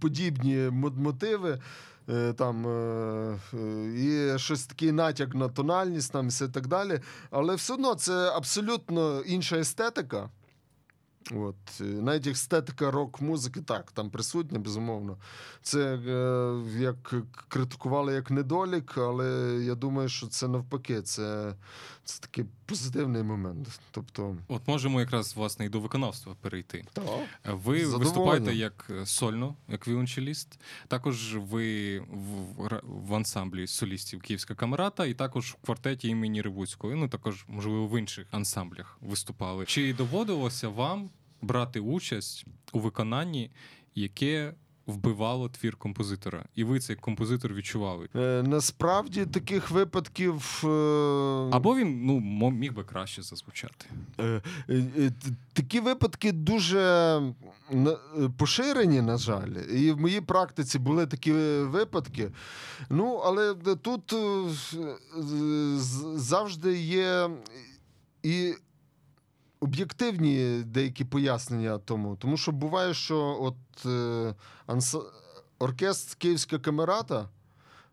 подібні мотиви. Е, там е, і щось такий натяк на тональність там і все так далі. Але все одно це абсолютно інша естетика. От, е, Навіть естетика рок-музики, так, там присутня, безумовно. Це е, як критикували як недолік, але я думаю, що це навпаки, це це такий позитивний момент. Тобто, От можемо якраз власне і до виконавства перейти. Так. Ви виступаєте як сольно, як віончеліст. Також ви в, в ансамблі солістів Київська камерата, і також в квартеті імені Ревуцької. Ну також, можливо, в інших ансамблях виступали. Чи доводилося вам брати участь у виконанні, яке вбивало твір композитора, і ви цей композитор відчували. Е, Насправді таких випадків. Е... Або він ну, міг би краще зазвучати. Е, е, е Такі випадки дуже е, поширені, на жаль. І в моїй практиці були такі випадки. Ну, але тут е, завжди є. І об'єктивні деякі пояснення тому. Тому що буває, що от е, анс... оркестр Київська камерата.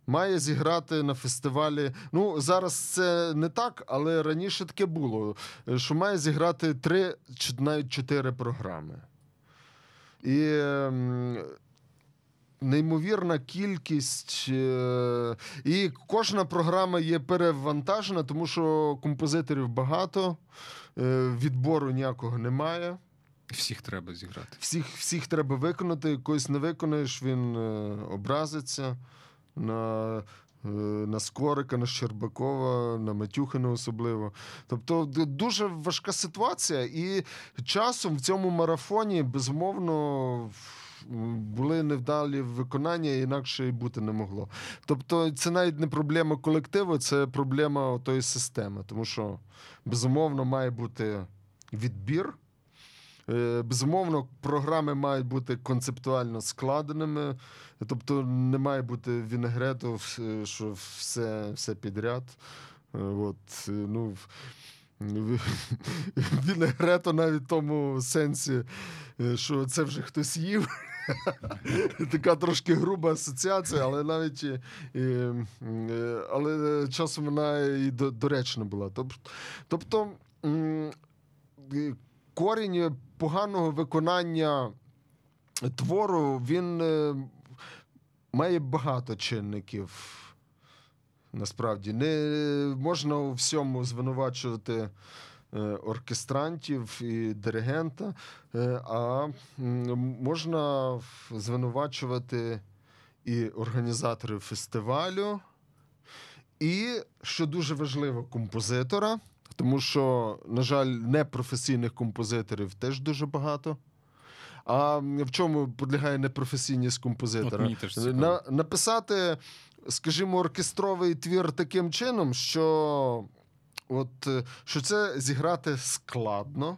Має зіграти на фестивалі. Ну, зараз це не так, але раніше таке було, що має зіграти три чи навіть чотири програми. І е, неймовірна кількість. Е, і кожна програма є перевантажена, тому що композиторів багато. Е, відбору ніякого немає. Всіх треба зіграти. Всіх всіх треба виконати. Когось не виконаєш, він е, образиться на на Скорика, на Щербакова, на Матюхина особливо. Тобто дуже важка ситуація, і часом в цьому марафоні безумовно. Були невдалі виконання, інакше і бути не могло. Тобто, це навіть не проблема колективу, це проблема тої системи, тому що безумовно має бути відбір. Е, Безумовно, програми мають бути концептуально складеними, тобто не має бути вінегрету, що все, все підряд. Е, От, ну, вінегрету навіть в тому сенсі, е, що це вже хтось їв. Така трошки груба асоціація, але навіть і, і, е, але часом вона і до- доречна була. Тоб- Тобто е, корінь поганого виконання твору він е, має багато чинників. Насправді не можна у всьому звинувачувати е, оркестрантів і диригента, е, а можна звинувачувати і організаторів фестивалю, і, що дуже важливо, композитора. Тому що, на жаль, непрофесійних композиторів теж дуже багато. А в чому підлягає непрофесійність От композитора? мені теж. На, написати, скажімо, оркестровий твір таким чином, що, от, е, що це зіграти складно.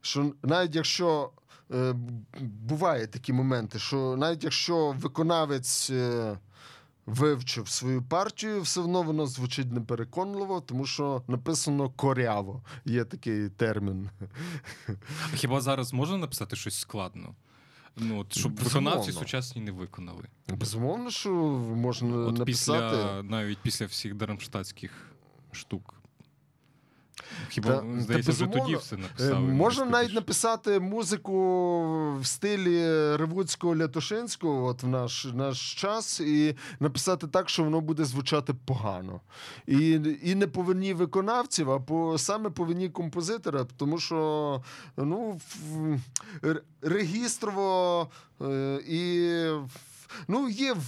Що навіть якщо е, буває такі моменти, що навіть якщо виконавець е, вивчив свою партію, все одно воно звучить непереконливо, тому що написано коряво. Є такий термін. Хіба зараз можна написати щось складно? Ну, от, щоб Безумовно. виконавці сучасні не виконали. Безумовно, що можна От написати. після, навіть після всіх дармштатських штук. Хіба, Та- та вже тоді все Е, написали. Можна навіть написати музику в стилі Ревуцького Лятушинського, от в наш, наш час, і написати так, що воно буде звучати погано. І, і не по вині виконавців, а по саме по вині композитора, тому що ну, регістрово е, і. Ну, є в,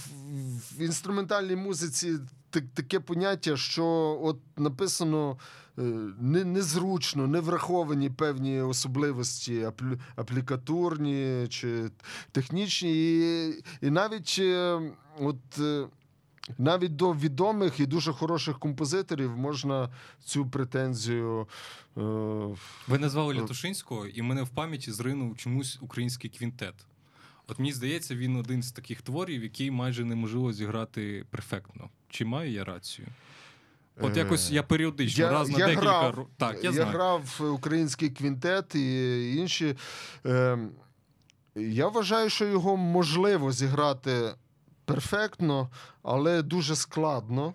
в інструментальній музиці так- таке поняття, що от написано не, незручно, не враховані певні особливості аплі, аплікатурні чи технічні, і, і навіть е, от. е, Навіть до відомих і дуже хороших композиторів можна цю претензію. Е, Ви назвали Лятушинського, і мене в пам'яті зринув чомусь український квінтет. От мені здається, він один з таких творів, який майже неможливо зіграти перфектно. Чи маю я рацію? От Е, якось я періодично, раз на декілька грав, Так, я, я знаю. грав український квінтет і інші. Е, я вважаю, що його можливо зіграти перфектно, але дуже складно.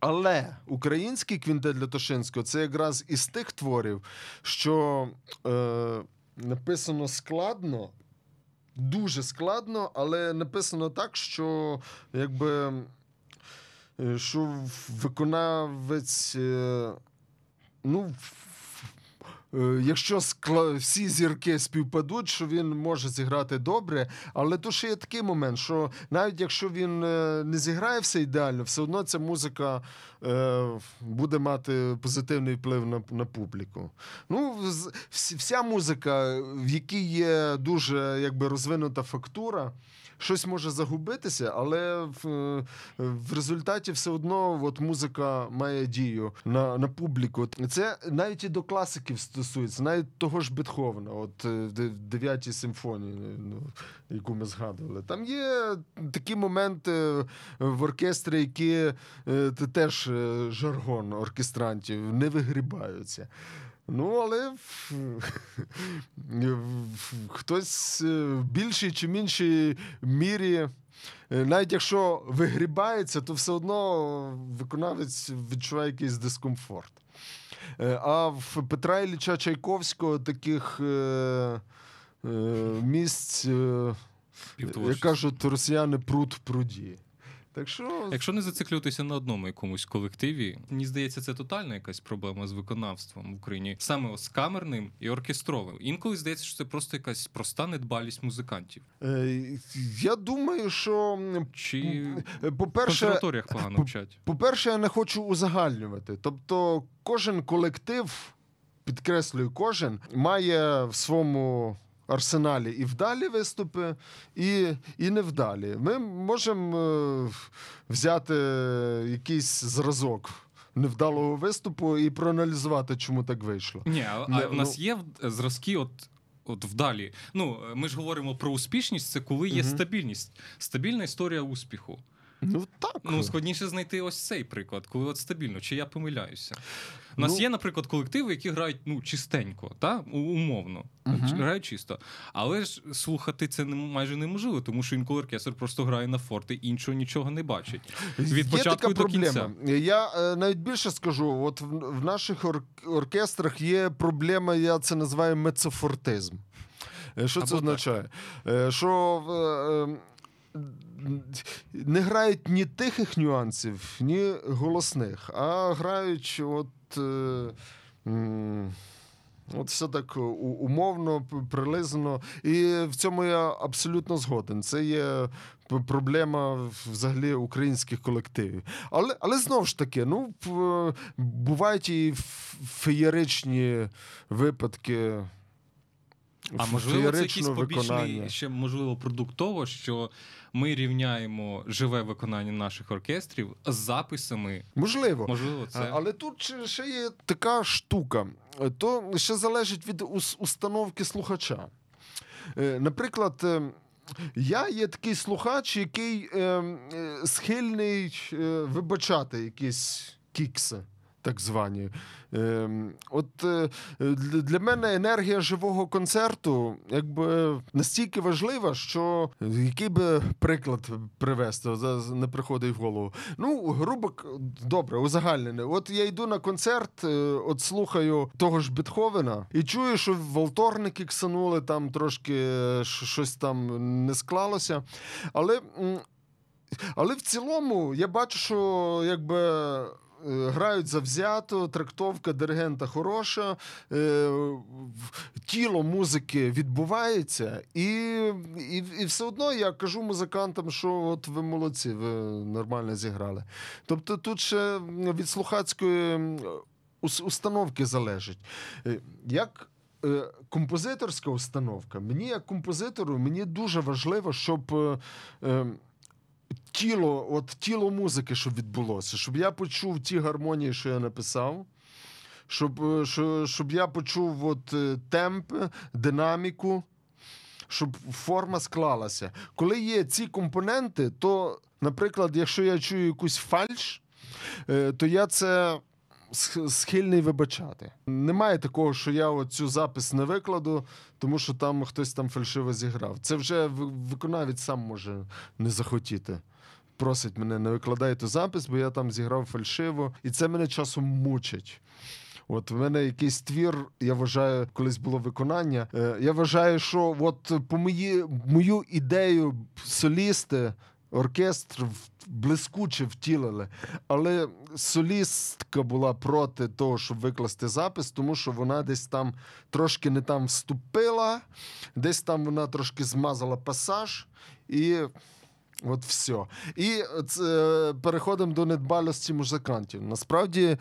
Але український квінтет Лятошинського це якраз із тих творів, що е, написано складно, дуже складно, але написано так, що якби. Е, Що виконавець, е, ну, е, якщо скла- всі зірки співпадуть, що він може зіграти добре, але то ще є такий момент, що навіть якщо він не зіграє все ідеально, все одно ця музика буде мати позитивний вплив на, на публіку. Ну, вся музика, в якій є дуже якби, розвинута фактура. Щось може загубитися, але в, е, в результаті все одно от музика має дію на, на публіку. Це навіть і до класиків стосується, навіть того ж Бетховена, от е, в дев'ятій симфонії, ну, яку ми згадували. Там є такі моменти в оркестрі, які е, теж е, жаргон оркестрантів не вигрібаються. Ну, але хтось е, в більшій чи меншій мірі, е, навіть якщо вигрібається, то все одно виконавець відчуває якийсь дискомфорт. Е, А в Петра Ілліча Чайковського таких місць, як кажуть, росіяни пруд в пруді. Так що Якщо не зациклюватися на одному якомусь колективі, мені здається, це тотальна якась проблема з виконавством в Україні, саме ось камерним і оркестровим. Інколи здається, що це просто якась проста недбалість музикантів. е, я думаю, що Чи е, в по-перше, консерваторіях погано вчать. По-перше, я не хочу узагальнювати. Тобто, кожен колектив, підкреслюю, кожен має в своєму арсеналі і вдалі виступи, і, і невдалі. Ми можемо е, взяти якийсь зразок невдалого виступу і проаналізувати, чому так вийшло. Ні, а, Не, а в нас ну- є в- зразки, от. От вдалі. Ну, ми ж говоримо про успішність, це коли є Мгм. стабільність. Стабільна історія успіху. Ну так. Ну, складніше знайти ось цей приклад, коли от стабільно, чи я помиляюся. У нас Ну- є, наприклад, колективи, які грають ну, чистенько, та? умовно. Ч- Грають чисто. Але ж слухати це майже неможливо, тому що інколи оркестр просто грає на форти, іншого нічого не бачить. Від Є початку така до проблема. кінця. Я е, навіть більше скажу: от в, в наших ор- оркестрах є проблема, я це називаю мецофортизм. Е, Що Або це так. означає? Е, Що е, е, не грають ні тихих нюансів, ні голосних, а грають от. Е, От все так умовно, прилизано. І в цьому я абсолютно згоден. Це є проблема взагалі українських колективів. Але, але знову ж таки, ну, бувають і феєричні випадки. А можливо, це якийсь побічний виконання. ще можливо продукт того, що ми рівняємо живе виконання наших оркестрів з записами. Можливо. Можливо, це Але тут ще- є така штука. То ще залежить від установки слухача. Е, Наприклад, е, я є такий слухач, який е, е, схильний вибачати якісь кікси. Так звані. Е, от е, для мене енергія живого концерту якби настільки важлива, що який би приклад привести, не приходить в голову. Ну, грубо добре, узагальнене. От я йду на концерт, е, от слухаю того ж Бетховена, і чую, що валторники ксанули, там трошки е, щось там не склалося. Але, але в цілому я бачу, що якби. Е, Грають завзято, трактовка диригента хороша, е, тіло музики відбувається, і, і, і все одно я кажу музикантам, що от ви молодці, ви нормально зіграли. Тобто тут ще від слухацької установки залежить. Е, Як композиторська установка, мені як композитору, мені дуже важливо, щоб. Тіло, от тіло музики, щоб відбулося, щоб я почув ті гармонії, що я написав, щоб, е, щоб я почув от, е, темп, динаміку, щоб форма склалася. Коли є ці компоненти, то, наприклад, якщо я чую якусь фальш, е, то я це схильний вибачати. Немає такого, що я цю запис не викладу, тому що там хтось там фальшиво зіграв. Це вже виконавець сам може не захотіти. Просить мене, не викладай ту запис, бо я там зіграв фальшиво, і це мене часом мучить. От в мене якийсь твір, я вважаю, колись було виконання. Е, я вважаю, що от по мої, мою ідею солісти, оркестр блискуче втілили. Але солістка була проти того, щоб викласти запис, тому що вона десь там трошки не там вступила, десь там вона трошки змазала пасаж і. От все. І це, переходимо до недбалості музикантів. Насправді е,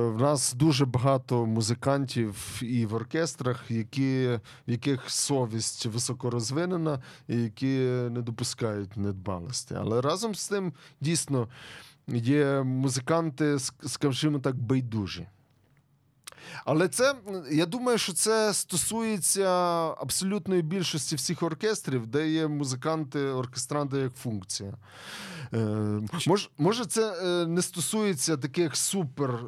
в нас дуже багато музикантів і в оркестрах, які, в яких совість високо розвинена і які не допускають недбалості. Але разом з тим дійсно є музиканти, скажімо так, байдужі. Але це я думаю, що це стосується абсолютної більшості всіх оркестрів, де є музиканти, оркестранти як функція. Е, мож, може, це е, не стосується таких супер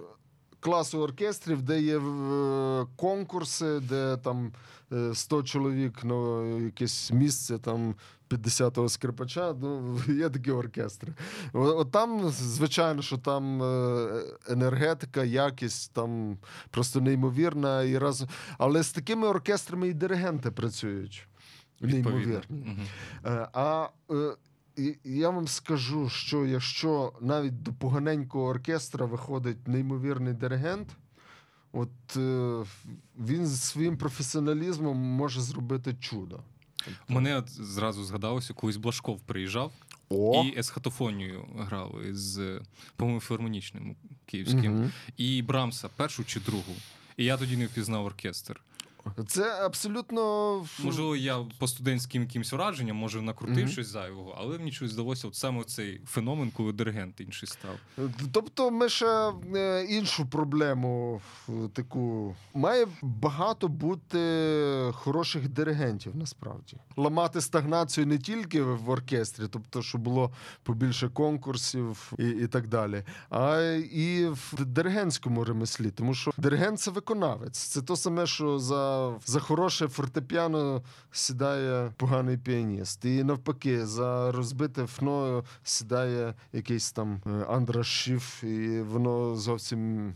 класу оркестрів, де є е, конкурси, де там е, 100 чоловік на якесь місце, там 50-го скрипача. Ну, є такі оркестри. От там, звичайно, що там е, енергетика, якість там просто неймовірна. І раз... Але з такими оркестрами і диригенти працюють. Неймовірно. Мгм. Е, А е, і- я вам скажу, що якщо навіть до поганенького оркестра виходить неймовірний диригент, от е, він зі своїм професіоналізмом може зробити чудо. Мене от зразу згадалося, колись Блашков приїжджав О! і есхатофонію грали з, по-моєму, філармонічним київським. Мгм. І Брамса, першу чи другу. І я тоді не впізнав оркестр. Це абсолютно Можливо, я по студентським якимось враженням, може, накрутив Мгм. щось зайвого, але мені щось здалося, от саме цей феномен, коли диригент інший став. Тобто, ми ще е, іншу проблему е, таку. Має багато бути хороших диригентів насправді. Ламати стагнацію не тільки в оркестрі, тобто, щоб було побільше конкурсів і, і так далі, а і в диригентському ремеслі. Тому що диригент це виконавець. Це то саме, що за, за хороше фортепіано сідає поганий піаніст. І навпаки, за розбите фно сідає якийсь там Андрашів, Андра і воно зовсім.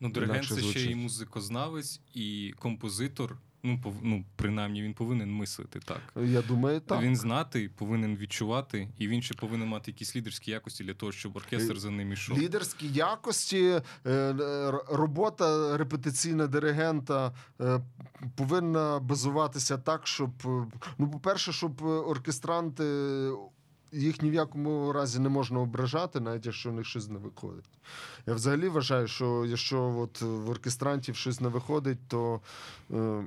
Ну, диригент це ще і музикознавець, і композитор. Ну, пов... ну, принаймні, він повинен мислити так. Я думаю, так. Він знати, повинен відчувати, і він ще повинен мати якісь лідерські якості для того, щоб оркестр Е, за ним ішов. Лідерські якості, е, робота репетиційна диригента е, повинна базуватися так, щоб, е, ну, по-перше, щоб оркестранти. Їх ні в якому разі не можна ображати, навіть якщо у них щось не виходить. Я взагалі вважаю, що якщо от в оркестрантів щось не виходить, то е,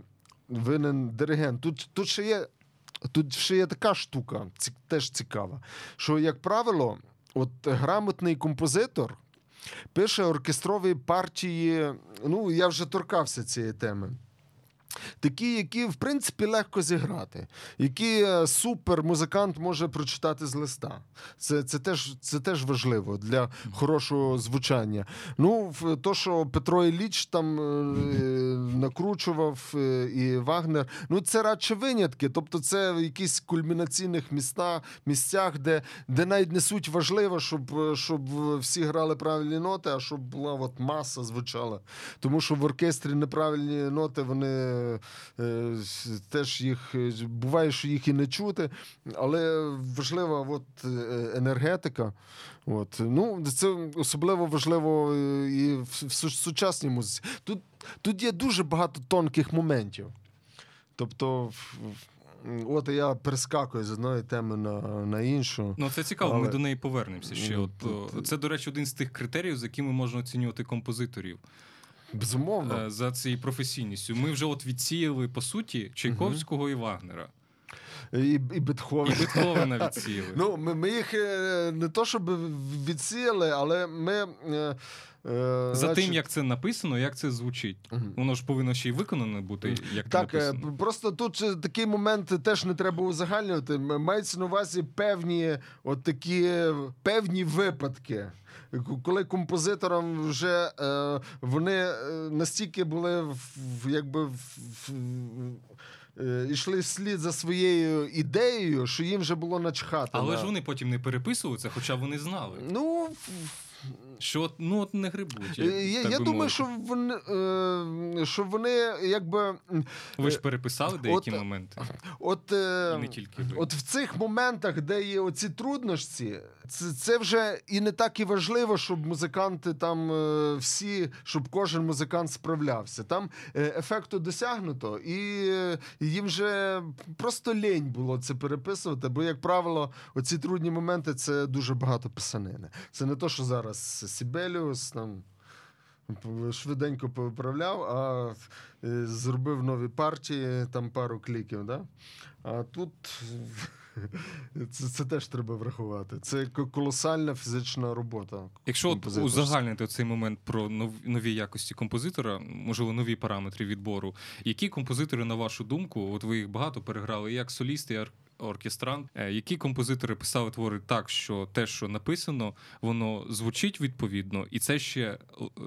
винен диригент. Тут, тут ще є. Тут ще є така штука, ці, теж цікава, що, як правило, от грамотний композитор пише оркестрові партії. Ну, я вже торкався цієї теми. Такі, які, в принципі, легко зіграти, які е, супер музикант може прочитати з листа. Це, це, теж, це теж важливо для хорошого звучання. Ну, то, що Петро Ілліч там е, накручував е, і Вагнер, ну це радше винятки. Тобто, це в якісь кульмінаційних міста, місцях, де, де навіть не суть важливо, щоб, е, щоб всі грали правильні ноти, а щоб була от маса звучала. Тому що в оркестрі неправильні ноти, вони теж їх е, буває, що їх і не чути, але важлива от, е, енергетика. От. Ну, це особливо важливо е, і в, сучасній музиці. Тут, тут є дуже багато тонких моментів. Тобто, от я перескакую з одної теми на, на іншу. Ну, це цікаво, ми до неї повернемося ще. От, це, до речі, один з тих критеріїв, за якими можна оцінювати композиторів Безумовно. е, за цією професійністю. Ми вже от відсіяли, по суті, Чайковського і Вагнера. І, і І Бетховена відсіяли. Ну, ми, ми їх е, не то, щоб відсіяли, але ми. е, е, За значить, тим, як це написано, як це звучить. Мгм. Воно ж повинно ще й виконане бути, як Так, написано. просто тут такий момент теж не треба узагальнювати. Мається на увазі певні, от такі певні випадки. Коли композиторам вже вони настільки були в, якби в, йшли вслід за своєю ідеєю, що їм вже було начхати. Але на- ж вони потім не переписували це, хоча вони знали, Ну, що от, ну от не грибуть. як- Е, Я, я думаю, мовити. що вони, е, що вони якби. ви ж переписали деякі от- моменти, От, е, і не тільки ви. от в цих моментах, де є оці труднощі, це, це вже і не так і важливо, щоб музиканти там е, всі, щоб кожен музикант справлявся. Там е, ефекту досягнуто, і е, їм вже просто лінь було це переписувати. Бо, як правило, оці трудні моменти це дуже багато писанини. Це не то, що зараз Сібеліус там. Швиденько повиправляв, а е, зробив нові партії, там пару кліків. Да? А тут це, це теж треба врахувати. Це колосальна фізична робота. Якщо от узагальнити цей момент про нові якості композитора, можливо, нові параметри відбору, які композитори, на вашу думку, от ви їх багато переграли, як солісти, як оркестрант, е, які композитори писали твори так, що те, що написано, воно звучить відповідно, і це ще е,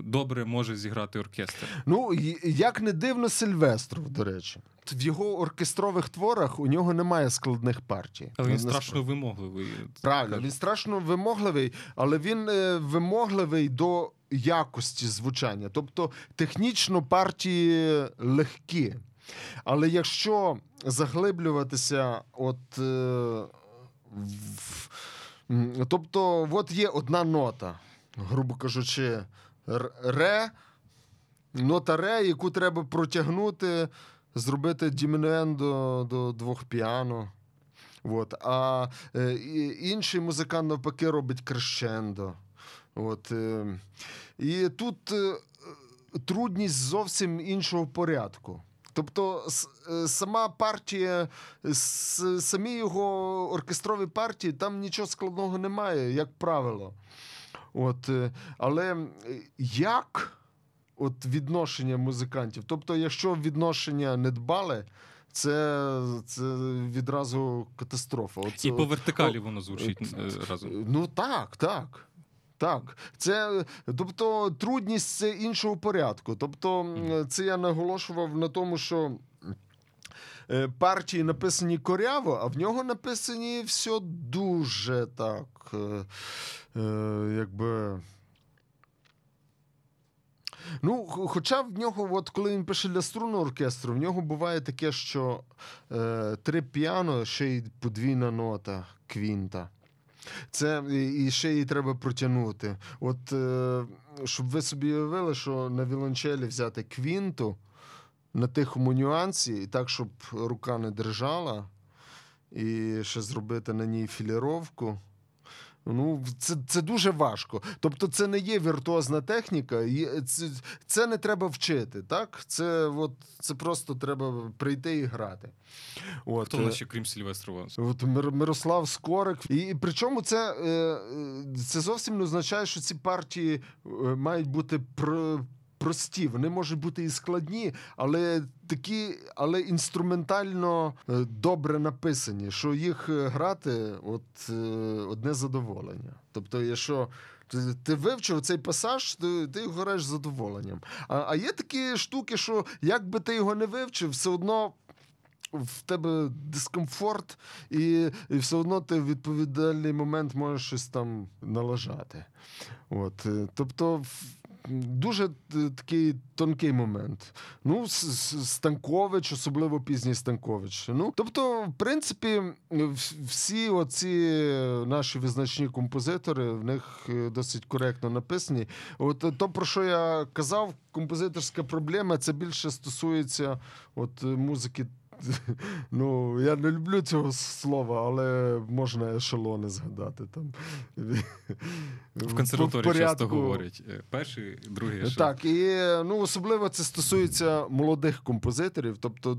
добре може зіграти оркестр. Ну, як не дивно, Сильвестров, до речі. В його оркестрових творах у нього немає складних партій. Але він страшно вимогливий. Правильно, він страшно вимогливий, але він е, вимогливий до якості звучання. Тобто технічно партії легкі. Але якщо заглиблюватися, от. Е, в, тобто, от є одна нота, грубо кажучи, ре, нота ре, яку треба протягнути, зробити дімінуендо до двох піано. От. А е, інший музикант навпаки робить крещендо. От, е, і тут е, трудність зовсім іншого порядку. Тобто, е, сама партія, самі його оркестрові партії, там нічого складного немає, як правило. От, е, Але як от відношення музикантів? Тобто, якщо відношення не дбали, це це відразу катастрофа. От, І по вертикалі воно звучить от, разом. Ну так, так. Так, це тобто трудність це іншого порядку. Тобто, це я наголошував на тому, що. Е, партії написані коряво, а в нього написані все дуже так. Е, е, якби. Ну, Хоча в нього, от коли він пише для струнного оркестру, в нього буває таке, що е, три піано, ще й подвійна нота квінта. Це і ще її треба протягнути. От е, щоб ви собі уявили, що на вілончелі взяти квінту на тихому нюансі, і так, щоб рука не держала, і ще зробити на ній філіровку. Ну, це це дуже важко. Тобто, це не є віртуозна техніка, це це не треба вчити. так? Це от, це просто треба прийти і грати. От. Хто в ще крім Сільвестрова? От Мирослав Скорик. І, і причому це е, це зовсім не означає, що ці партії е, мають бути прості, вони можуть бути і складні, але такі, але інструментально е, добре написані, що їх е, грати от е, одне задоволення. Тобто, якщо ти вивчив цей пасаж, ти ти його граєш з задоволенням. А а є такі штуки, що як би ти його не вивчив, все одно. В тебе дискомфорт, і і все одно ти в відповідальний момент можеш щось там налажати. От, Тобто, дуже е, такий тонкий момент. Ну, Станкович, особливо пізній Станкович. Ну, Тобто, в принципі, всі оці наші визначні композитори в них е, досить коректно написані. От то, про що я казав, композиторська проблема це більше стосується от музики Ну, я не люблю цього слова, але можна ешелони згадати там. В консерваторії часто говорять е, перший, другий ешелон. Так, і ну, особливо це стосується молодих композиторів. Тобто,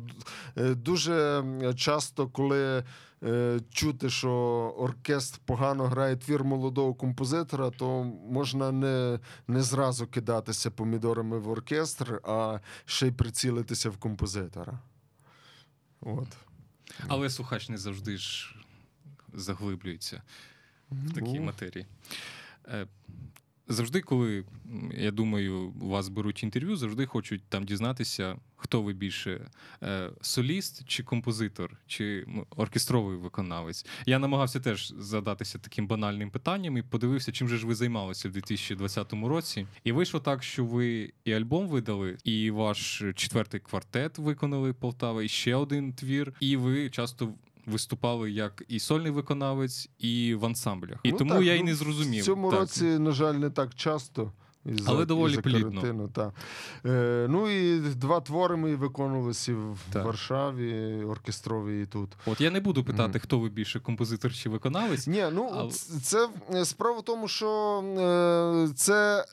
е, дуже часто, коли е, чути, що оркестр погано грає твір молодого композитора, то можна не, не зразу кидатися помідорами в оркестр, а ще й прицілитися в композитора. От. Але слухач не завжди ж заглиблюється в такій матерії. Завжди, коли я думаю, вас беруть інтерв'ю, завжди хочуть там дізнатися, хто ви більше е, соліст чи композитор, чи оркестровий виконавець. Я намагався теж задатися таким банальним питанням і подивився, чим же ж ви займалися в 2020 році. І вийшло так, що ви і альбом видали, і ваш четвертий квартет виконали Полтава, і ще один твір, і ви часто виступали як і сольний виконавець, і в ансамблях. І ну, тому так, я й ну, не зрозумів. В цьому так. році, на жаль, не так часто. Із Але доволі плідно. Та. Е, Ну і два твори ми виконувалися в так. Варшаві, оркестрові і тут. От я не буду питати, mm. хто ви більше композитор чи виконавець. Ні, ну але... це справа в тому, що е, це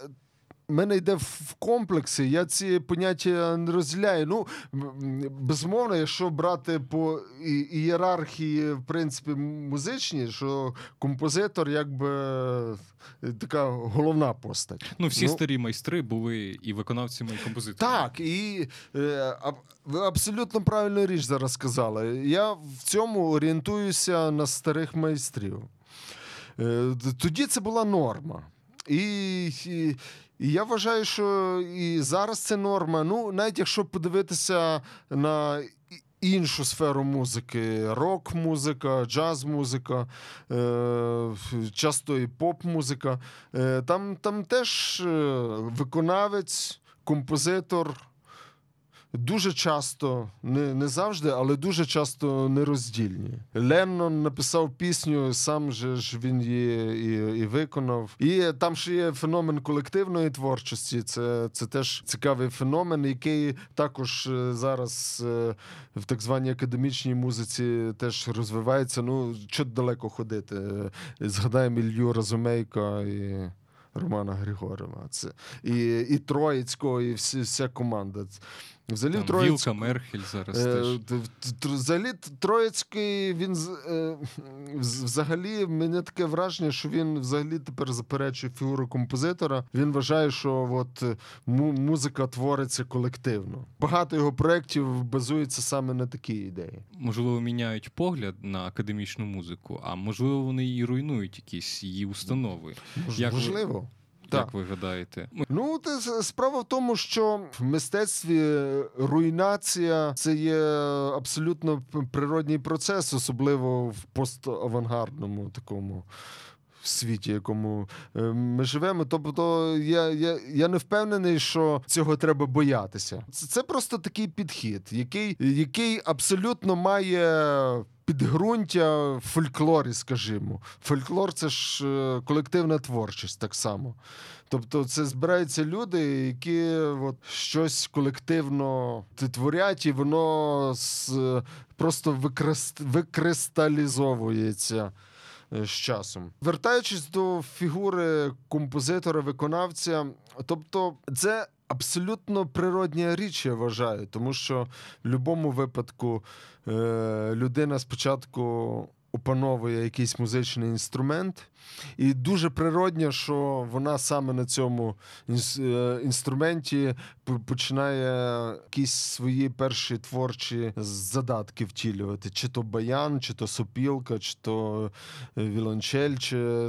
мене йде в комплексі, я ці поняття не розділяю. Ну, безумовно, якщо брати по ієрархії, в принципі, музичні, що композитор якби така головна постать. Ну, всі ну, старі майстри були і виконавцями, і композиторами. Так, і е, ви абсолютно правильну річ зараз сказали. Я в цьому орієнтуюся на старих майстрів. Е, тоді це була норма. І, і і я вважаю, що і зараз це норма. Ну, навіть якщо подивитися на іншу сферу музики: рок-музика, джаз-музика, е, часто і поп-музика, е, там, там теж е, виконавець, композитор дуже часто, не не завжди, але дуже часто нероздільні. Леннон написав пісню, сам же ж він її і, і виконав. І там ще є феномен колективної творчості. Це це теж цікавий феномен, який також е, зараз е, в так званій академічній музиці теж розвивається. Ну, що далеко ходити. Згадаємо Ілью Разумейка і. Романа Григорова. Це і і Троїцького, і всі, вся команда. Взагалі, Там Троїцьк... Вілка Мерхель зараз Е, теж. Взагалі, Троїцький, він е, взагалі, мене таке враження, що він взагалі тепер заперечує фігуру композитора. Він вважає, що от е, музика твориться колективно. Багато його проєктів базується саме на такій ідеї. Можливо, міняють погляд на академічну музику, а можливо, вони і руйнують якісь її установи. Мож- Як Можливо. Так. Як ви гадаєте? Ну, с- справа в тому, що в мистецтві руйнація це є абсолютно природній процес, особливо в поставангардному такому. Світі, якому е, ми живемо, тобто я, я, я не впевнений, що цього треба боятися. Це, це просто такий підхід, який, який абсолютно має підґрунтя в фольклорі, скажімо. Фольклор це ж е, колективна творчість так само. Тобто, це збираються люди, які от, щось колективно творять, і воно з, просто викрест, викристалізовується е, з часом. Вертаючись до фігури композитора-виконавця, тобто це. Абсолютно природня річ, я вважаю, тому що в будь-якому випадку е, людина спочатку опановує якийсь музичний інструмент, і дуже природньо, що вона саме на цьому е, інструменті починає якісь свої перші творчі задатки втілювати: чи то баян, чи то сопілка, чи то е, вілончель, чи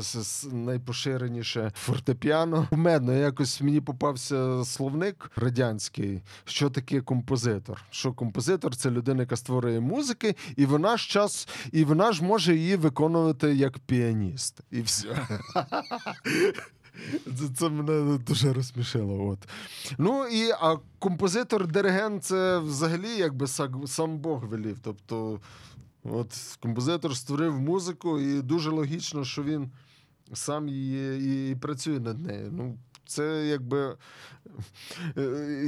найпоширеніше фортепіано. Мене якось мені попався словник радянський, що таке композитор. Що композитор це людина, яка створює музики, і вона ж час, і вона ж може її виконувати як піаніст. І все. Це, мене дуже розсмішило. От. Ну і а композитор-диригент це взагалі якби сам Бог велів. Тобто, от композитор створив музику, і дуже логічно, що він сам її і працює над нею. Ну, це якби. Е,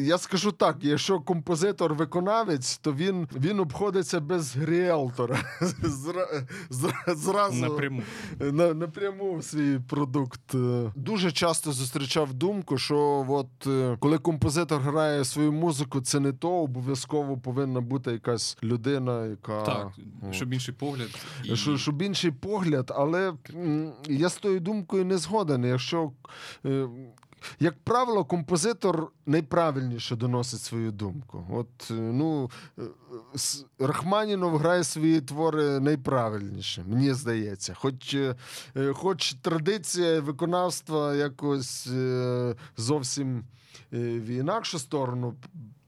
Я скажу так: якщо композитор-виконавець, то він, він обходиться без ріелтора. Зра- зра- Зразу Напряму. на, напряму свій продукт. Е, Дуже часто зустрічав думку, що от е, коли композитор грає свою музику, це не то, обов'язково повинна бути якась людина, яка Так, от. щоб інший погляд. І... Що, щоб інший погляд, але я з тою думкою не згоден. Якщо, як правило, композитор найправильніше доносить свою думку. От, е, ну, е, Рахманінов грає свої твори найправильніше, мені здається. Хоч, е, е, хоч традиція виконавства якось е, зовсім в інакшу сторону.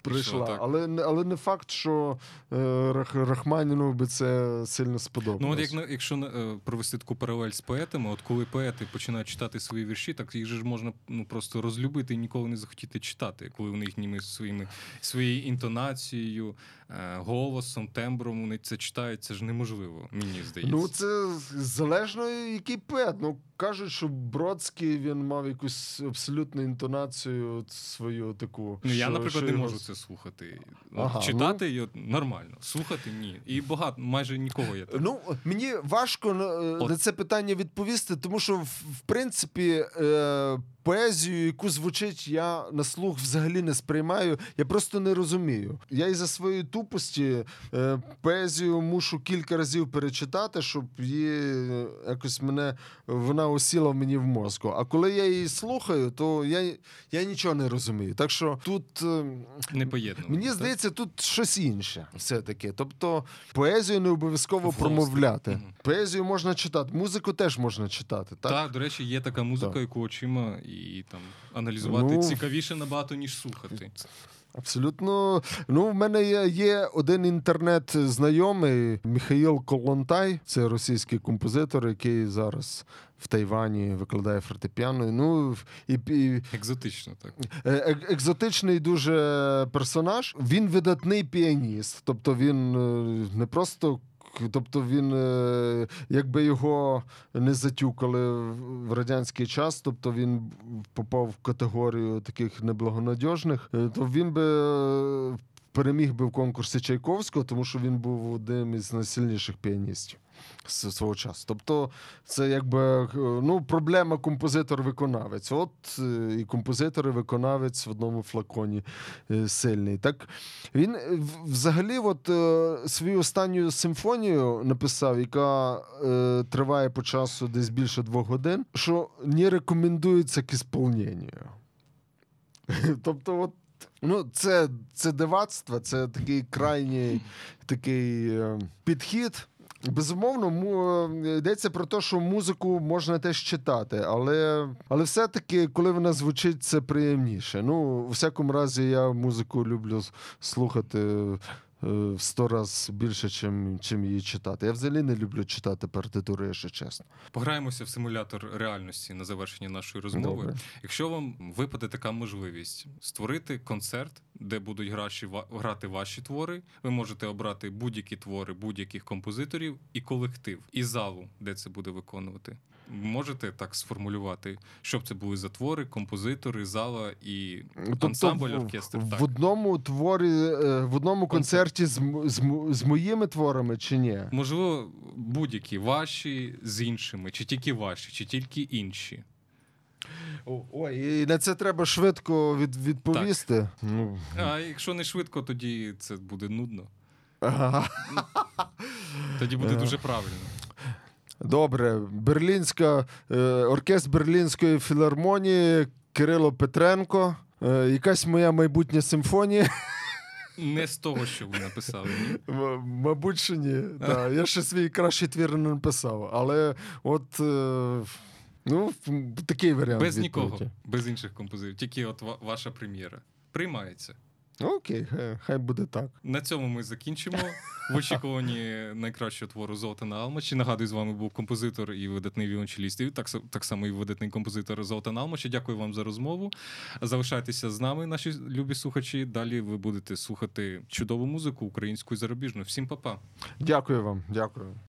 Прийшла, так. але, але не факт, що Рах- Рахманінову би це сильно сподобалось. Ну, от як якщо провести таку паралель з поетами, от коли поети починають читати свої вірші, так їх же ж можна ну просто розлюбити і ніколи не захотіти читати, коли вони їхніми своїми своєю інтонацією, голосом, тембром вони це читають. Це ж неможливо, мені здається. Ну, це залежно, який поет. Ну, кажуть, що Бродський він мав якусь абсолютну інтонацію свою таку. Ну, я, наприклад, що не його- можу це слухати. Ага, читати її нормально, слухати ні. І багато, майже нікого я так. Ну, мені важко на, От. на це питання відповісти, тому що, в, в принципі, е, поезію, яку звучить, я на слух взагалі не сприймаю. Я просто не розумію. Я із-за своєї тупості е, поезію мушу кілька разів перечитати, щоб її е, якось мене вона осіла в мені в мозку. А коли я її слухаю, то я, я нічого не розумію. Так що тут. е, Не поєднувати. Мені так? здається, тут щось інше все-таки. Тобто поезію не обов'язково Голос. промовляти. Мгм. Поезію можна читати, музику теж можна читати. Так? Так, до речі, є така музика, Так. яку очима і там аналізувати Ну, цікавіше набагато, ніж слухати. Абсолютно. Ну, в мене є, є один інтернет-знайомий Михаїл Колонтай, це російський композитор, який зараз в Тайвані викладає фортепіано. Ну, і, і Екзотично, так. Е, екзотичний дуже персонаж. Він видатний піаніст. Тобто він е, не просто. Тобто він, е, якби його не затюкали в- радянський час, тобто він попав в категорію таких неблагонадіжних, е, то він би е, переміг би в конкурсі Чайковського, тому що він був одним із найсильніших піаністів свого часу. Тобто, це якби е, ну, проблема композитор-виконавець. От е, і композитор, і виконавець в одному флаконі е, сильний. Так він взагалі, от свою останню симфонію написав, яка е, триває по часу десь більше двох годин, що не рекомендується к ісполненню. Тобто, от. Ну, це, це дивацтво, це такий крайній такий підхід. Безумовно, му, е, йдеться про те, що музику можна теж читати, але, але все-таки, коли вона звучить, це приємніше. Ну, у всякому разі, я музику люблю слухати в сто разів більше, чим, чим її читати. Я взагалі не люблю читати партитури, якщо чесно. Пограємося в симулятор реальності на завершення нашої розмови. Добре. Якщо вам випаде така можливість створити концерт, де будуть граші, грати ваші твори, ви можете обрати будь-які твори будь-яких композиторів і колектив, і залу, де це буде виконувати. Можете так сформулювати, щоб це були за твори, композитори, зала і ансамбль, Тобто в- оркестр. В, так. одному творі, е, в одному концерті з, з, з моїми творами чи ні? Можливо, будь-які ваші з іншими, чи тільки ваші, чи тільки інші. Ой, і на це треба швидко від, відповісти. Ну, А якщо не швидко, тоді це буде нудно. ага. Тоді буде Ага. дуже правильно. Добре, Берлінська, е, оркестр Берлінської філармонії Кирило Петренко. Е, якась моя майбутня симфонія. Не з того, що ви написали. Ні? М- Мабуть, що ні. Да, я ще свій кращий твір не написав. Але от е, ну, такий варіант. Без відповіді. нікого, без інших композиторів. Тільки от ваша прем'єра. Приймається. Окей, хай, хай буде так. На цьому ми закінчимо. В очікуванні найкращого твору Золотана Алмачі. Нагадую, з вами був композитор і видатний віолончеліст, і так, так само і видатний композитор Золотан Алмачі. Дякую вам за розмову. Залишайтеся з нами, наші любі слухачі. Далі ви будете слухати чудову музику українську і зарубіжну. Всім па-па. Дякую вам, дякую.